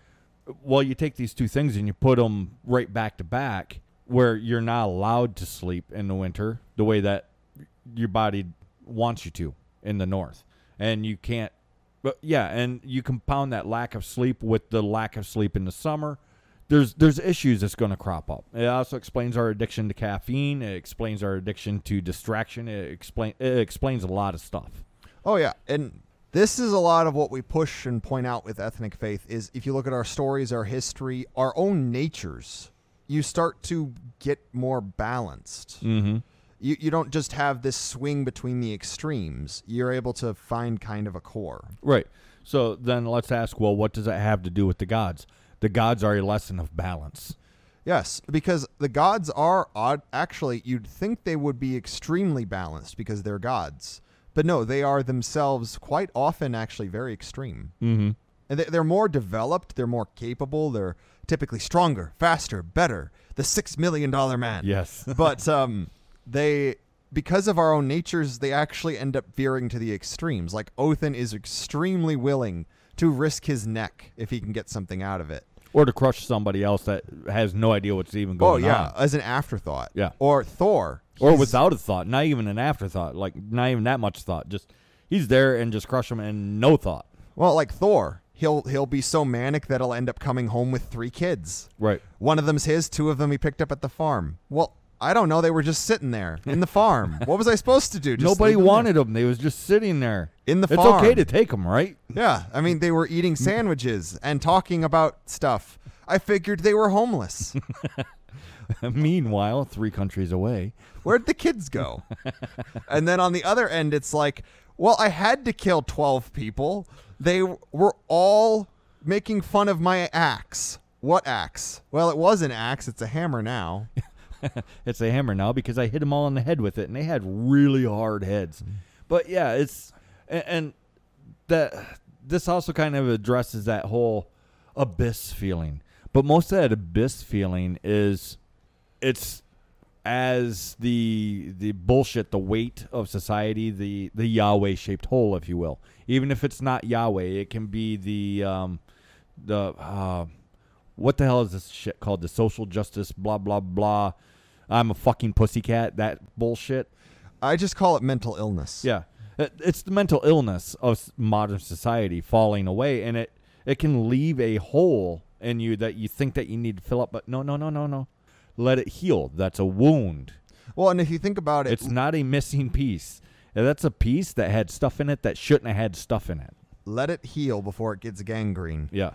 Well, you take these two things and you put them right back to back where you're not allowed to sleep in the winter the way that your body wants you to in the north. And you can't but yeah, and you compound that lack of sleep with the lack of sleep in the summer. There's there's issues that's going to crop up. It also explains our addiction to caffeine. It explains our addiction to distraction. It explain it explains a lot of stuff. Oh yeah, and this is a lot of what we push and point out with ethnic faith is if you look at our stories, our history, our own natures, you start to get more balanced. Mm-hmm. You you don't just have this swing between the extremes. You're able to find kind of a core. Right. So then let's ask, well, what does that have to do with the gods? The gods are a lesson of balance. Yes, because the gods are odd. Actually, you'd think they would be extremely balanced because they're gods. But no, they are themselves quite often actually very extreme. Mm-hmm. And they- they're more developed, they're more capable, they're typically stronger, faster, better. The six million dollar man. Yes. but um, they, because of our own natures, they actually end up veering to the extremes. Like Othin is extremely willing to risk his neck if he can get something out of it. Or to crush somebody else that has no idea what's even going on. Oh going yeah, on. as an afterthought. Yeah. Or Thor. Or He's- without a thought, not even an afterthought, like not even that much thought. Just he's there and just crush him and no thought. Well, like Thor, he'll he'll be so manic that he'll end up coming home with three kids. Right. One of them's his, two of them he picked up at the farm. Well, I don't know. They were just sitting there in the farm. what was I supposed to do? Just Nobody them there? wanted them. They was just sitting there. in the It's farm. It's okay to take them, right? Yeah, I mean they were eating sandwiches and talking about stuff. I figured they were homeless. Meanwhile, three countries away. Where'd the kids go? and then on the other end, it's like, well, I had to kill 12 people. They were all making fun of my axe. What axe? Well, it was an axe. It's a hammer now. It's a hammer now because I hit them all in the head with it, and they had really hard heads. But yeah, it's and, and that this also kind of addresses that whole abyss feeling. But most of that abyss feeling is it's as the the bullshit, the weight of society, the the Yahweh shaped hole, if you will. Even if it's not Yahweh, it can be the um the uh, what the hell is this shit called? The social justice, blah blah blah. I'm a fucking pussycat. That bullshit. I just call it mental illness. Yeah, it's the mental illness of modern society falling away, and it it can leave a hole in you that you think that you need to fill up. But no, no, no, no, no. Let it heal. That's a wound. Well, and if you think about it, It's not a missing piece. That's a piece that had stuff in it that shouldn't have had stuff in it. let it heal before it gets gangrene. Yeah.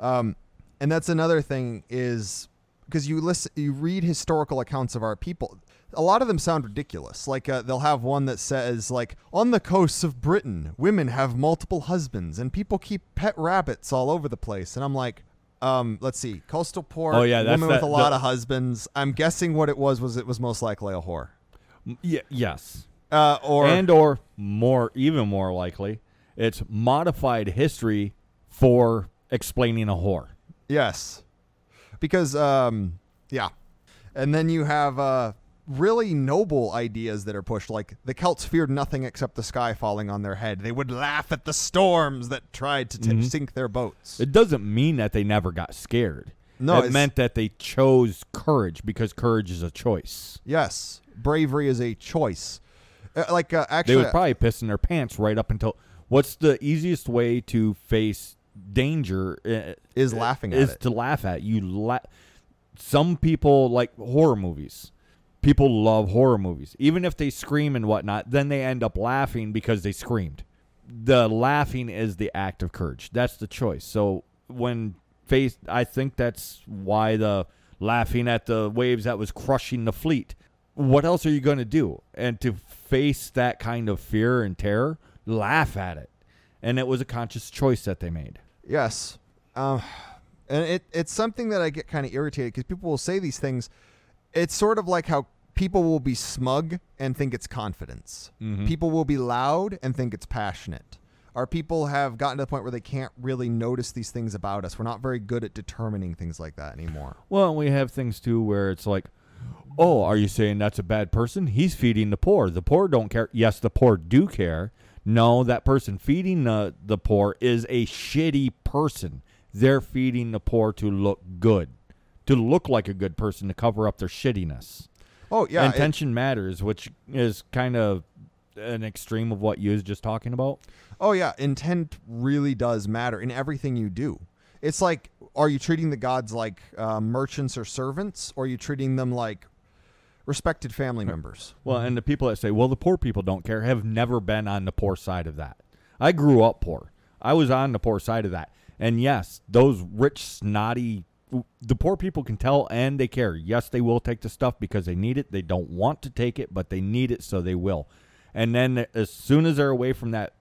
Um, and that's another thing is because you listen, you read historical accounts of our people. A lot of them sound ridiculous. Like uh, they'll have one that says like on the coasts of Britain, women have multiple husbands and people keep pet rabbits all over the place. And I'm like, um, let's see, coastal port, Oh, yeah, that's women with a lot the- of husbands. I'm guessing what it was was it was most likely a whore, Yeah. Yes. uh, or and or more, even more likely, it's modified history for explaining a whore. Yes. Because um yeah. And then you have uh really noble ideas that are pushed like the Celts feared nothing except the sky falling on their head. They would laugh at the storms that tried to t- Mhm. sink their boats. It doesn't mean that they never got scared. No, it meant that they chose courage because courage is a choice. yes. Bravery is a choice. Uh, like uh, They actually, was probably pissing their pants right up until. What's the easiest way to face danger? uh, Is laughing at is it. to laugh at you. La- Some people like horror movies. People love horror movies, even if they scream and whatnot. Then they end up laughing because they screamed. The laughing is the act of courage. That's the choice. So when faced, I think that's why the laughing at the waves that was crushing the fleet. What else are you going to do? And to face that kind of fear and terror, laugh at it. And it was a conscious choice that they made. Yes. Um, and it, it's something that I get kind of irritated because people will say these things. It's sort of like how people will be smug and think it's confidence. Mhm. People will be loud and think it's passionate. Our people have gotten to the point where they can't really notice these things about us. We're not very good at determining things like that anymore. Well, and we have things too where it's like, oh, are you saying that's a bad person? He's feeding the poor. The poor don't care. Yes, the poor do care. No, that person feeding the, the poor is a shitty person. They're feeding the poor to look good, to look like a good person, to cover up their shittiness. Oh yeah, Intention matters, which is kind of an extreme of what you was just talking about. Oh yeah, intent really does matter in everything you do. It's like, are you treating the gods like uh, merchants or servants, or are you treating them like respected family members? Well, and the people that say, well, the poor people don't care have never been on the poor side of that. I grew up poor. I was on the poor side of that. And yes, those rich, snotty, the poor people can tell and they care. Yes, they will take the stuff because they need it. They don't want to take it, but they need it, so they will. And then as soon as they're away from that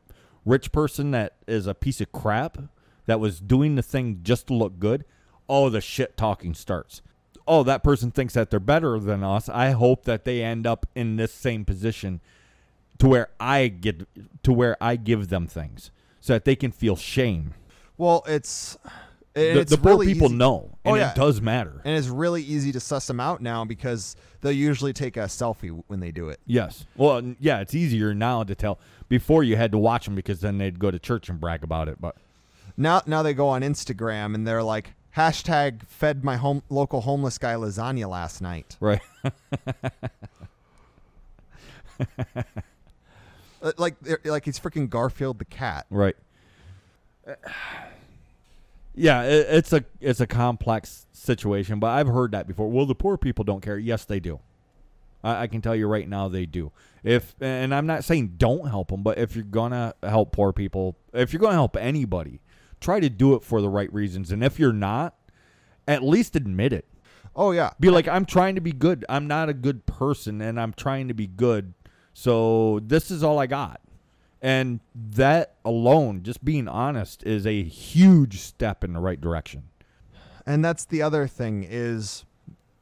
rich person that is a piece of crap that was doing the thing just to look good, oh, the shit talking starts. Oh, that person thinks that they're better than us. I hope that they end up in this same position to where I get to where I give them things so that they can feel shame. Well, it's The, it's the poor really people easy- know, Oh, and yeah. it does matter. and it's really easy to suss them out now because they'll usually take a selfie when they do it. Yes. Well, yeah, it's easier now to tell. Before you had to watch them because then they'd go to church and brag about it. But Now, now they go on Instagram and they're like hashtag fed my home local homeless guy lasagna last night. right, Uh, Like, like he's freaking Garfield the cat. right. Yeah, it, it's a it's a complex situation, but I've heard that before. Well, the poor people don't care. Yes, they do. I, I can tell you right now, they do. If and I'm not saying don't help them, but if you're gonna help poor people, if you're gonna help anybody, try to do it for the right reasons. And if you're not, at least admit it. Oh yeah, Be like, I'm trying to be good. I'm not a good person, and I'm trying to be good. So this is all I got. And that alone, just being honest, is a huge step in the right direction. And that's the other thing is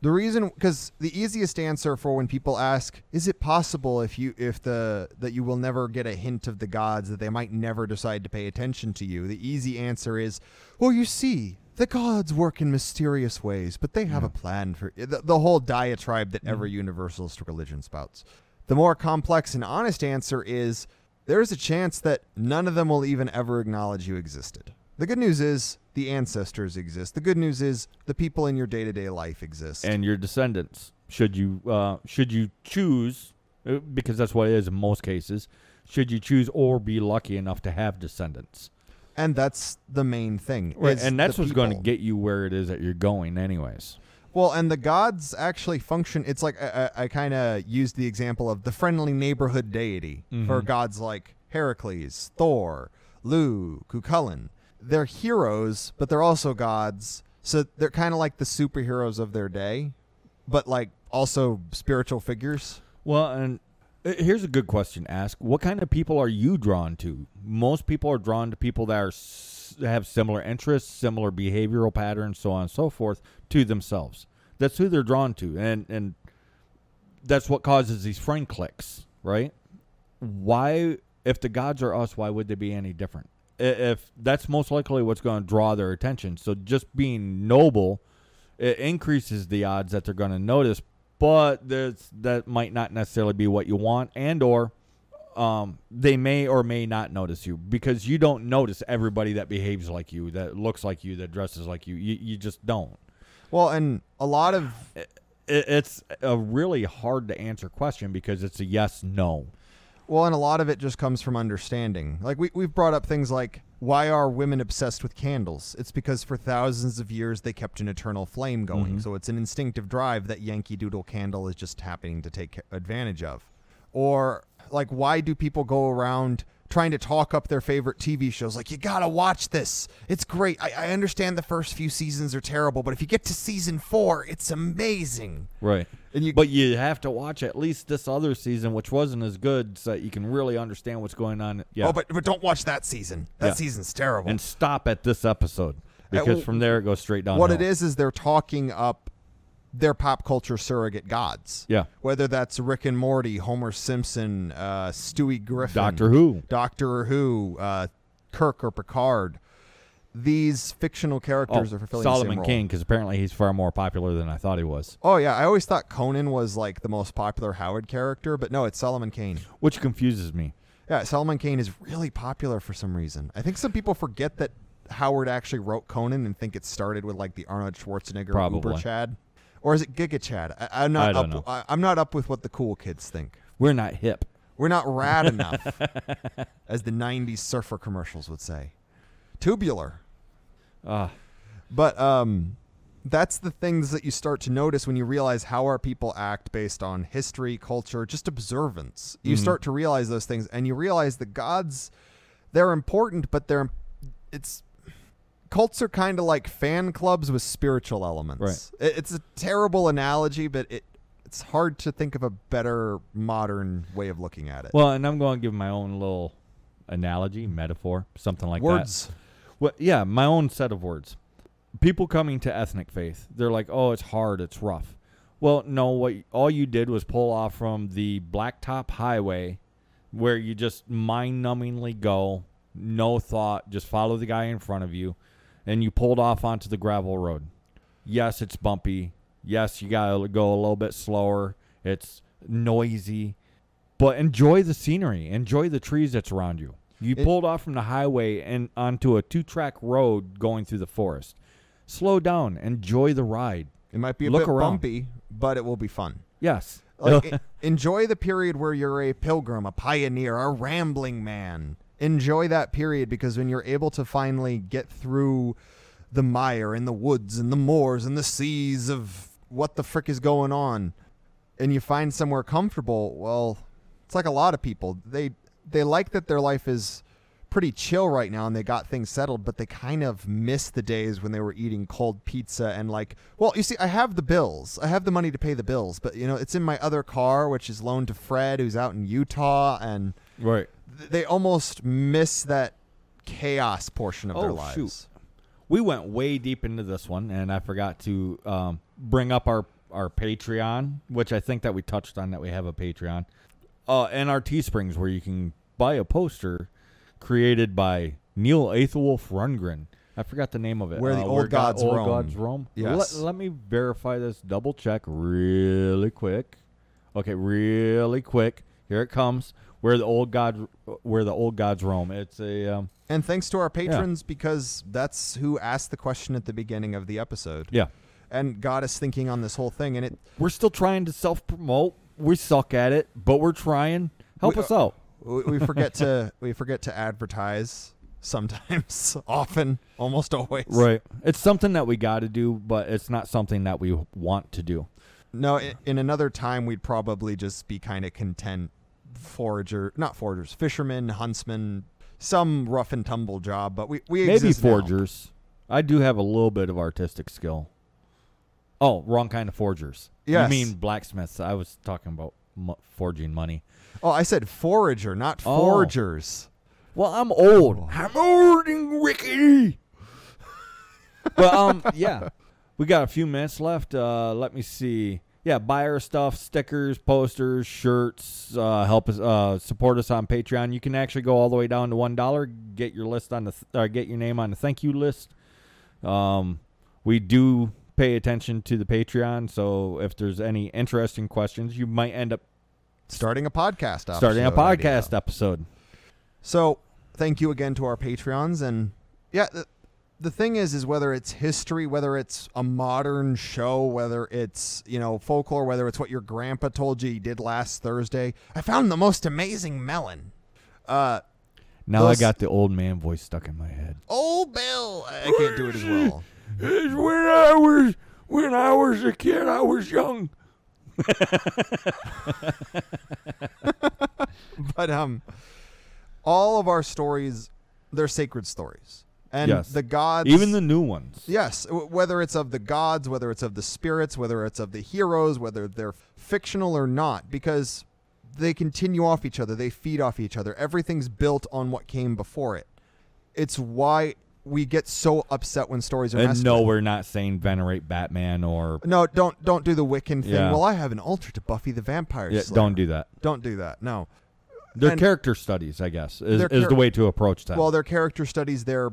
the reason because the easiest answer for when people ask, is it possible if you if the that you will never get a hint of the gods that they might never decide to pay attention to you? The easy answer is, well, you see, the gods work in mysterious ways, but they have a plan for the, the whole diatribe that every mm. universalist religion spouts. The more complex and honest answer is there's a chance that none of them will even ever acknowledge you existed. The good news is the ancestors exist. The good news is the people in your day to day life exist. And your descendants, should you uh, should you choose, uh, because that's what it is in most cases, should you choose or be lucky enough to have descendants, And that's the main thing. is and that's what's going to get you where it is that you're going, anyways. Well, and the gods actually function. It's like I, I, I kind of used the example of the friendly neighborhood deity for Mhm. gods like Heracles, Thor, Lugh, Cucullin. They're heroes, but they're also gods. So they're kind of like the superheroes of their day, but like also spiritual figures. Well, and uh, here's a good question ask: What kind of people are you drawn to? Most people are drawn to people that are have similar interests, similar behavioral patterns, so on and so forth, to themselves. That's who they're drawn to, and and that's what causes these friend clicks right? Why, if the gods are us, why would they be any different? If that's most likely what's going to draw their attention, so just being noble, it increases the odds that they're going to notice but there's, that might not necessarily be what you want and or um, they may or may not notice you because you don't notice everybody that behaves like you that looks like you that dresses like you. You, you just don't. Well, and a lot of it, it's a really hard to answer question because it's a yes no Well, and a lot of it just comes from understanding. Like we we've brought up things like why are women obsessed with candles? It's because for thousands of years they kept an eternal flame going. Mhm. So it's an instinctive drive that Yankee Doodle candle is just happening to take advantage of. Or like why do people go around trying to talk up their favorite TV shows like you got to watch this. It's great. I, I understand the first few seasons are terrible, but if you get to season 4, it's amazing. Right. And you But you have to watch at least this other season, which wasn't as good, so that you can really understand what's going on. Yeah. Oh, but but don't watch that season. That Yeah. season's terrible. and stop at this episode uh, because w- from there it goes straight down. what it is is they're talking up their pop culture surrogate gods. Yeah. Whether that's Rick and Morty, Homer Simpson, uh, Stewie Griffin, Doctor Who. Doctor Who, uh, Kirk or Picard. These fictional Oh, characters are fulfilling Solomon. King, because apparently he's far more popular than I thought he was, Oh yeah, I always thought Conan was like the most popular Howard character, but no, it's Solomon Kane. which confuses me. Yeah, Solomon Kane is really popular for some reason. I think some people forget that Howard actually wrote Conan and think it started with like the Arnold Schwarzenegger Probably. Uber Chad, or is it Giga Chad? I, I'm not I up. I, I'm not up with what the cool kids think. We're not hip. We're not rad enough, as the '90s surfer commercials would say. Tubular, Uh, but um, that's the things that you start to notice when you realize how our people act based on history, culture, just observance. You Mhm. start to realize those things, and you realize the gods, they're important, but they're it's cults are kind of like fan clubs with spiritual elements. It- It's a terrible analogy, but it it's hard to think of a better modern way of looking at it. well, and I'm going to give my own little analogy, metaphor, something like that. Words. Well, yeah, my own set of words. People coming to ethnic faith, they're like, "Oh, it's hard, it's rough." Well, no, what all you did was pull off from the blacktop highway, where you just mind-numbingly go, no thought, just follow the guy in front of you, and you pulled off onto the gravel road. Yes, it's bumpy. Yes, you gotta go a little bit slower. It's noisy, but enjoy the scenery. Enjoy the trees that's around you. You It- pulled off from the highway and onto a two-track road going through the forest. Slow down. Enjoy the ride. It might be a Look bit around. bumpy, but it will be fun. Yes. Like, enjoy the period where you're a pilgrim, a pioneer, a rambling man. Enjoy that period because when you're able to finally get through the mire and the woods and the moors and the seas of what the frick is going on, and you find somewhere comfortable, well, it's like a lot of people. They they like that their life is pretty chill right now and they got things settled, but they kind of miss the days when they were eating cold pizza and like, well, you see, I have the bills. I have the money to pay the bills, but you know, it's in my other car, which is loaned to Fred, who's out in Utah, and right. Th- they almost miss that chaos portion of their Oh, lives. shoot. We went way deep into this one, and I forgot to um, bring up our our Patreon, which I think that we touched on that we have a Patreon, uh, and our Teesprings where you can buy a poster created by Neil Aethelwolf Rundgren. I forgot the name of it. Where the Uh, Old God- Gods Old Roam. Gods Roam. Yes. Let, let me verify this. Double check really quick. Okay, really quick. Here it comes. Where the old god, where the old gods roam. It's a um, And thanks to our patrons because that's who asked the question at the beginning of the episode yeah. and got us thinking on this whole thing. And it We're still trying to self promote. We suck at it, but we're trying. Help We- us out. we, we forget to we forget to advertise sometimes, often, almost always. Right. It's something that we got to do, but it's not something that we want to do. No, in, in another time we'd probably just be kind of content forager, not foragers, fishermen, huntsmen, some rough and tumble job, but we we Maybe exist now. forgers. I do have a little bit of artistic skill. Oh, wrong kind of forgers. Yes. You mean blacksmiths. I was talking about mo- forging money. Oh, I said forager, not Oh. foragers. Well, I'm old. I'm old and rickety. but um, yeah, we got a few minutes left. Uh, let me see. Yeah, buy our stuff: stickers, posters, shirts. Uh, help us uh, support us on Patreon. You can actually go all the way down to one dollar. Get your list on the th- uh, get your name on the thank you list. Um, we do pay attention to the Patreon, so if there's any interesting questions, you might end up Starting a podcast. starting a episode idea. podcast episode. So, thank you again to our Patreons. And yeah, th- the thing is is whether it's history whether it's a modern show whether it's you know folklore whether it's what your grandpa told you he did last thursday i found the most amazing melon uh Now Those- I got the old man voice stuck in my head. old bill i can't do it as well It's when I was when I was a kid, I was young. but um all of our stories they're sacred stories and Yes. the gods Even the new ones. Yes, w- whether it's of the gods, whether it's of the spirits, whether it's of the heroes, whether they're fictional or not, because they continue off each other, they feed off each other. Everything's built on what came before it. It's why we get so upset when stories are And no, we're not saying venerate Batman or No, don't don't do the Wiccan thing. Yeah. Well, I have an altar to Buffy the Vampire yeah, Slayer. don't do that. Don't do that. No. They're And- character studies, I guess, is, They're is the way to approach that. Well, they're character studies. They're,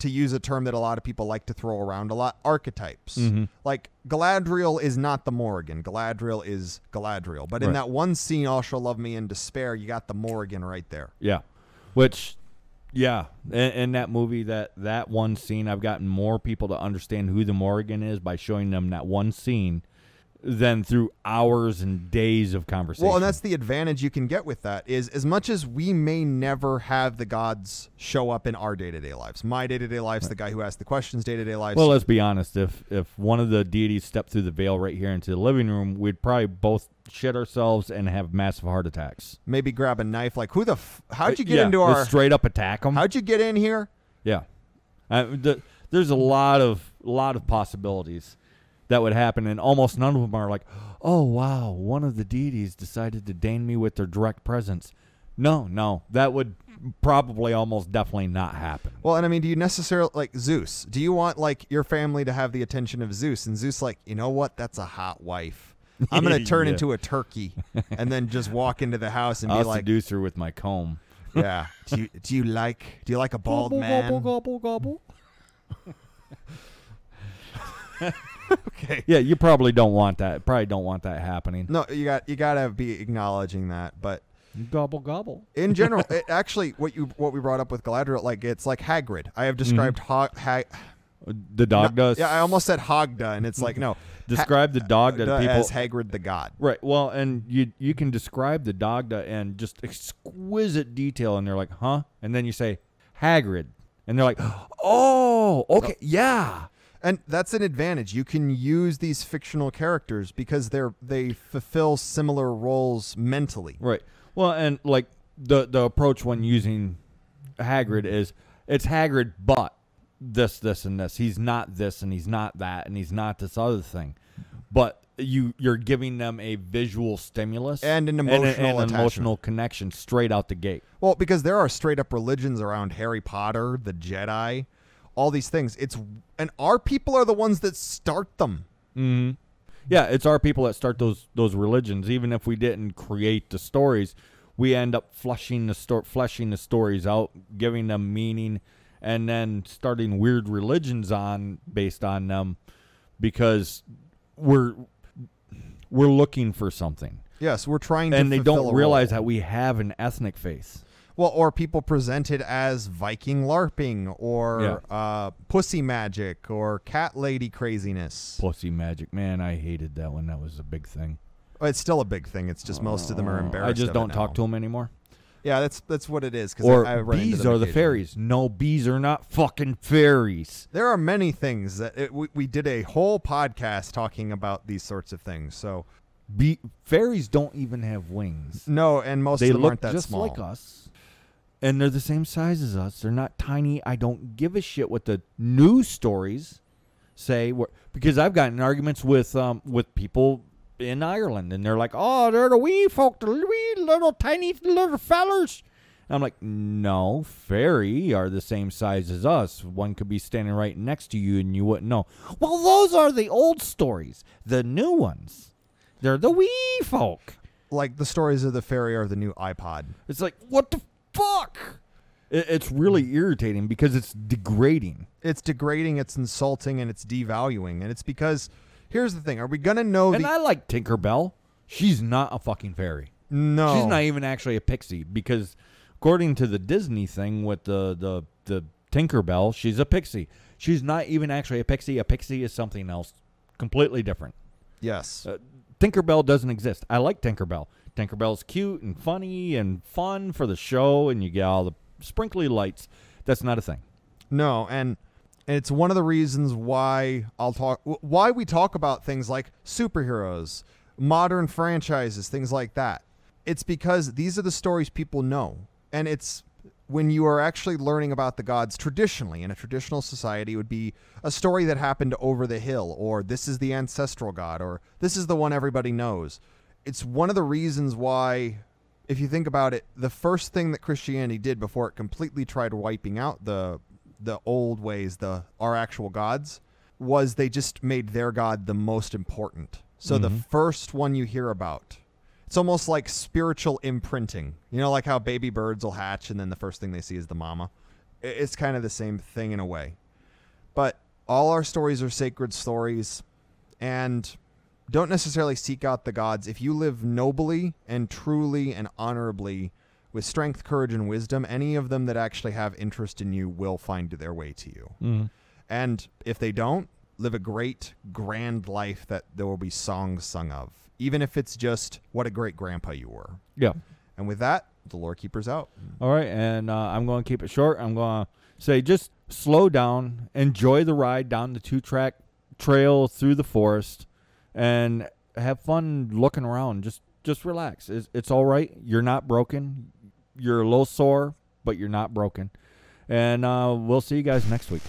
to use a term that a lot of people like to throw around a lot, archetypes. Mhm. Like Galadriel is not the Morrigan. Galadriel is Galadriel. But in Right. that one scene, "All Shall Love Me in Despair," you got the Morrigan right there. yeah, which, yeah, in, in that movie, that that one scene, I've gotten more people to understand who the Morrigan is by showing them that one scene than through hours and days of conversation. Well, and that's the advantage you can get with that is as much as we may never have the gods show up in our day to day lives. My day to day lives, the guy who asked the questions, day to day lives. Well, let's be honest. If if one of the deities stepped through the veil right here into the living room, we'd probably both shit ourselves and have massive heart attacks. maybe grab a knife. Like who the? F- how'd you get Yeah, into our? straight up attack them? How'd you get in here? Yeah, uh, the, there's a lot of lot of possibilities that would happen, and almost none of them are like, oh wow, one of the deities decided to deign me with their direct presence. No, no, that would probably almost definitely not happen. Well, and I mean, do you necessarily like Zeus? Do you want like your family to have the attention of Zeus? And Zeus, like, you know what? That's a hot wife. I'm gonna turn Yeah. into a turkey and then just walk into the house and I'll be like, seduce her with my comb. yeah. Do you do you like do you like a bald man? gobble, gobble. Okay. Yeah, you probably don't want that. Probably don't want that happening. No, you got you gotta be acknowledging that, but Gobble gobble. in general, it actually what you what we brought up with Galadriel, like it's like Hagrid. I have mm-hmm. described Hog. Ha- The dog no, does. Yeah, I almost said Hogda, and it's like no. describe the dog that people. as Hagrid the god. Right. Well, and you you can describe the Dagda and just exquisite detail, and they're like, huh? And then you say Hagrid, and they're like, oh, okay, yeah. And that's an advantage. You can use these fictional characters because they're they fulfill similar roles mentally. Right. Well, and like the the approach when using Hagrid is it's Hagrid, but this, this, and this. He's not this, and he's not that, and he's not this other thing. But you you're giving them a visual stimulus And an emotional and, an emotional connection straight out the gate. Well, because there are straight up religions around Harry Potter, the Jedi, all these things. It's and our people are the ones that start them. Mm-hmm. Yeah, it's our people that start those those religions. Even if we didn't create the stories, we end up flushing the sto- fleshing the stories out, giving them meaning, and then starting weird religions on based on them because we're we're looking for something, Yes, we're trying to and they don't realize that we have an ethnic faith. Well, or people present it as Viking LARPing or uh, pussy magic or cat lady craziness. Pussy magic, man, I hated that one. That was a big thing. It's still a big thing. It's just most of them are Uh, embarrassed. I just don't talk to them anymore. Yeah, that's that's what it is. Or I, I bees are the fairies. No, bees are not fucking fairies. There are many things that it, we, we did a whole podcast talking about these sorts of things. So Be- fairies don't even have wings. no, and most They of them look aren't that just small. like us, and they're the same size as us. They're not tiny. I don't give a shit what the news stories say. Because I've gotten arguments with um with people in Ireland, and they're like, "Oh, they're the wee folk, the wee little tiny little fellers." And I'm like, "No, fairy are the same size as us. One could be standing right next to you, and you wouldn't know." Well, those are the old stories. The new ones, they're the wee folk. Like the stories of the fairy or the new iPod. It's like, what the fuck? It, it's really irritating because it's degrading. It's degrading, it's insulting, and it's devaluing. And it's because here's the thing: Are we gonna know And the I like Tinkerbell. She's not a fucking fairy. no? She's not even actually a pixie because, according to the Disney thing with the the the Tinkerbell, she's a pixie. She's not even actually a pixie. A pixie is something else completely different. Yes. Uh, Tinkerbell doesn't exist. I like Tinkerbell. Tinkerbell's cute and funny and fun for the show, and you get all the sprinkly lights. That's not a thing. No, and it's one of the reasons why I'll talk why we talk about things like superheroes, modern franchises, things like that. It's because these are the stories people know. And it's when you are actually learning about the gods traditionally in a traditional society would be a story that happened over the hill or this is the ancestral god or this is the one everybody knows. It's one of the reasons why if you think about it, the first thing that Christianity did before it completely tried wiping out the the old ways, the our actual gods, was they just made their god the most important. So the Mhm. first one you hear about, it's almost like spiritual imprinting. You know, like how baby birds will hatch and then the first thing they see is the mama. It's kind of the same thing in a way. But all our stories are sacred stories and don't necessarily seek out the gods. If you live nobly and truly and honorably with strength, courage, and wisdom, any of them that actually have interest in you will find their way to you. Mm-hmm. And if they don't, live a great, grand life that there will be songs sung of, even if it's just what a great grandpa you were. Yeah. And with that, the lore keeper's out. All right, and uh, I'm going to keep it short. I'm going to say just slow down, enjoy the ride down the two track trail through the forest, and have fun looking around. Just just relax. It's, it's all right. You're not broken. You're a little sore, but you're not broken. And uh, we'll see you guys next week.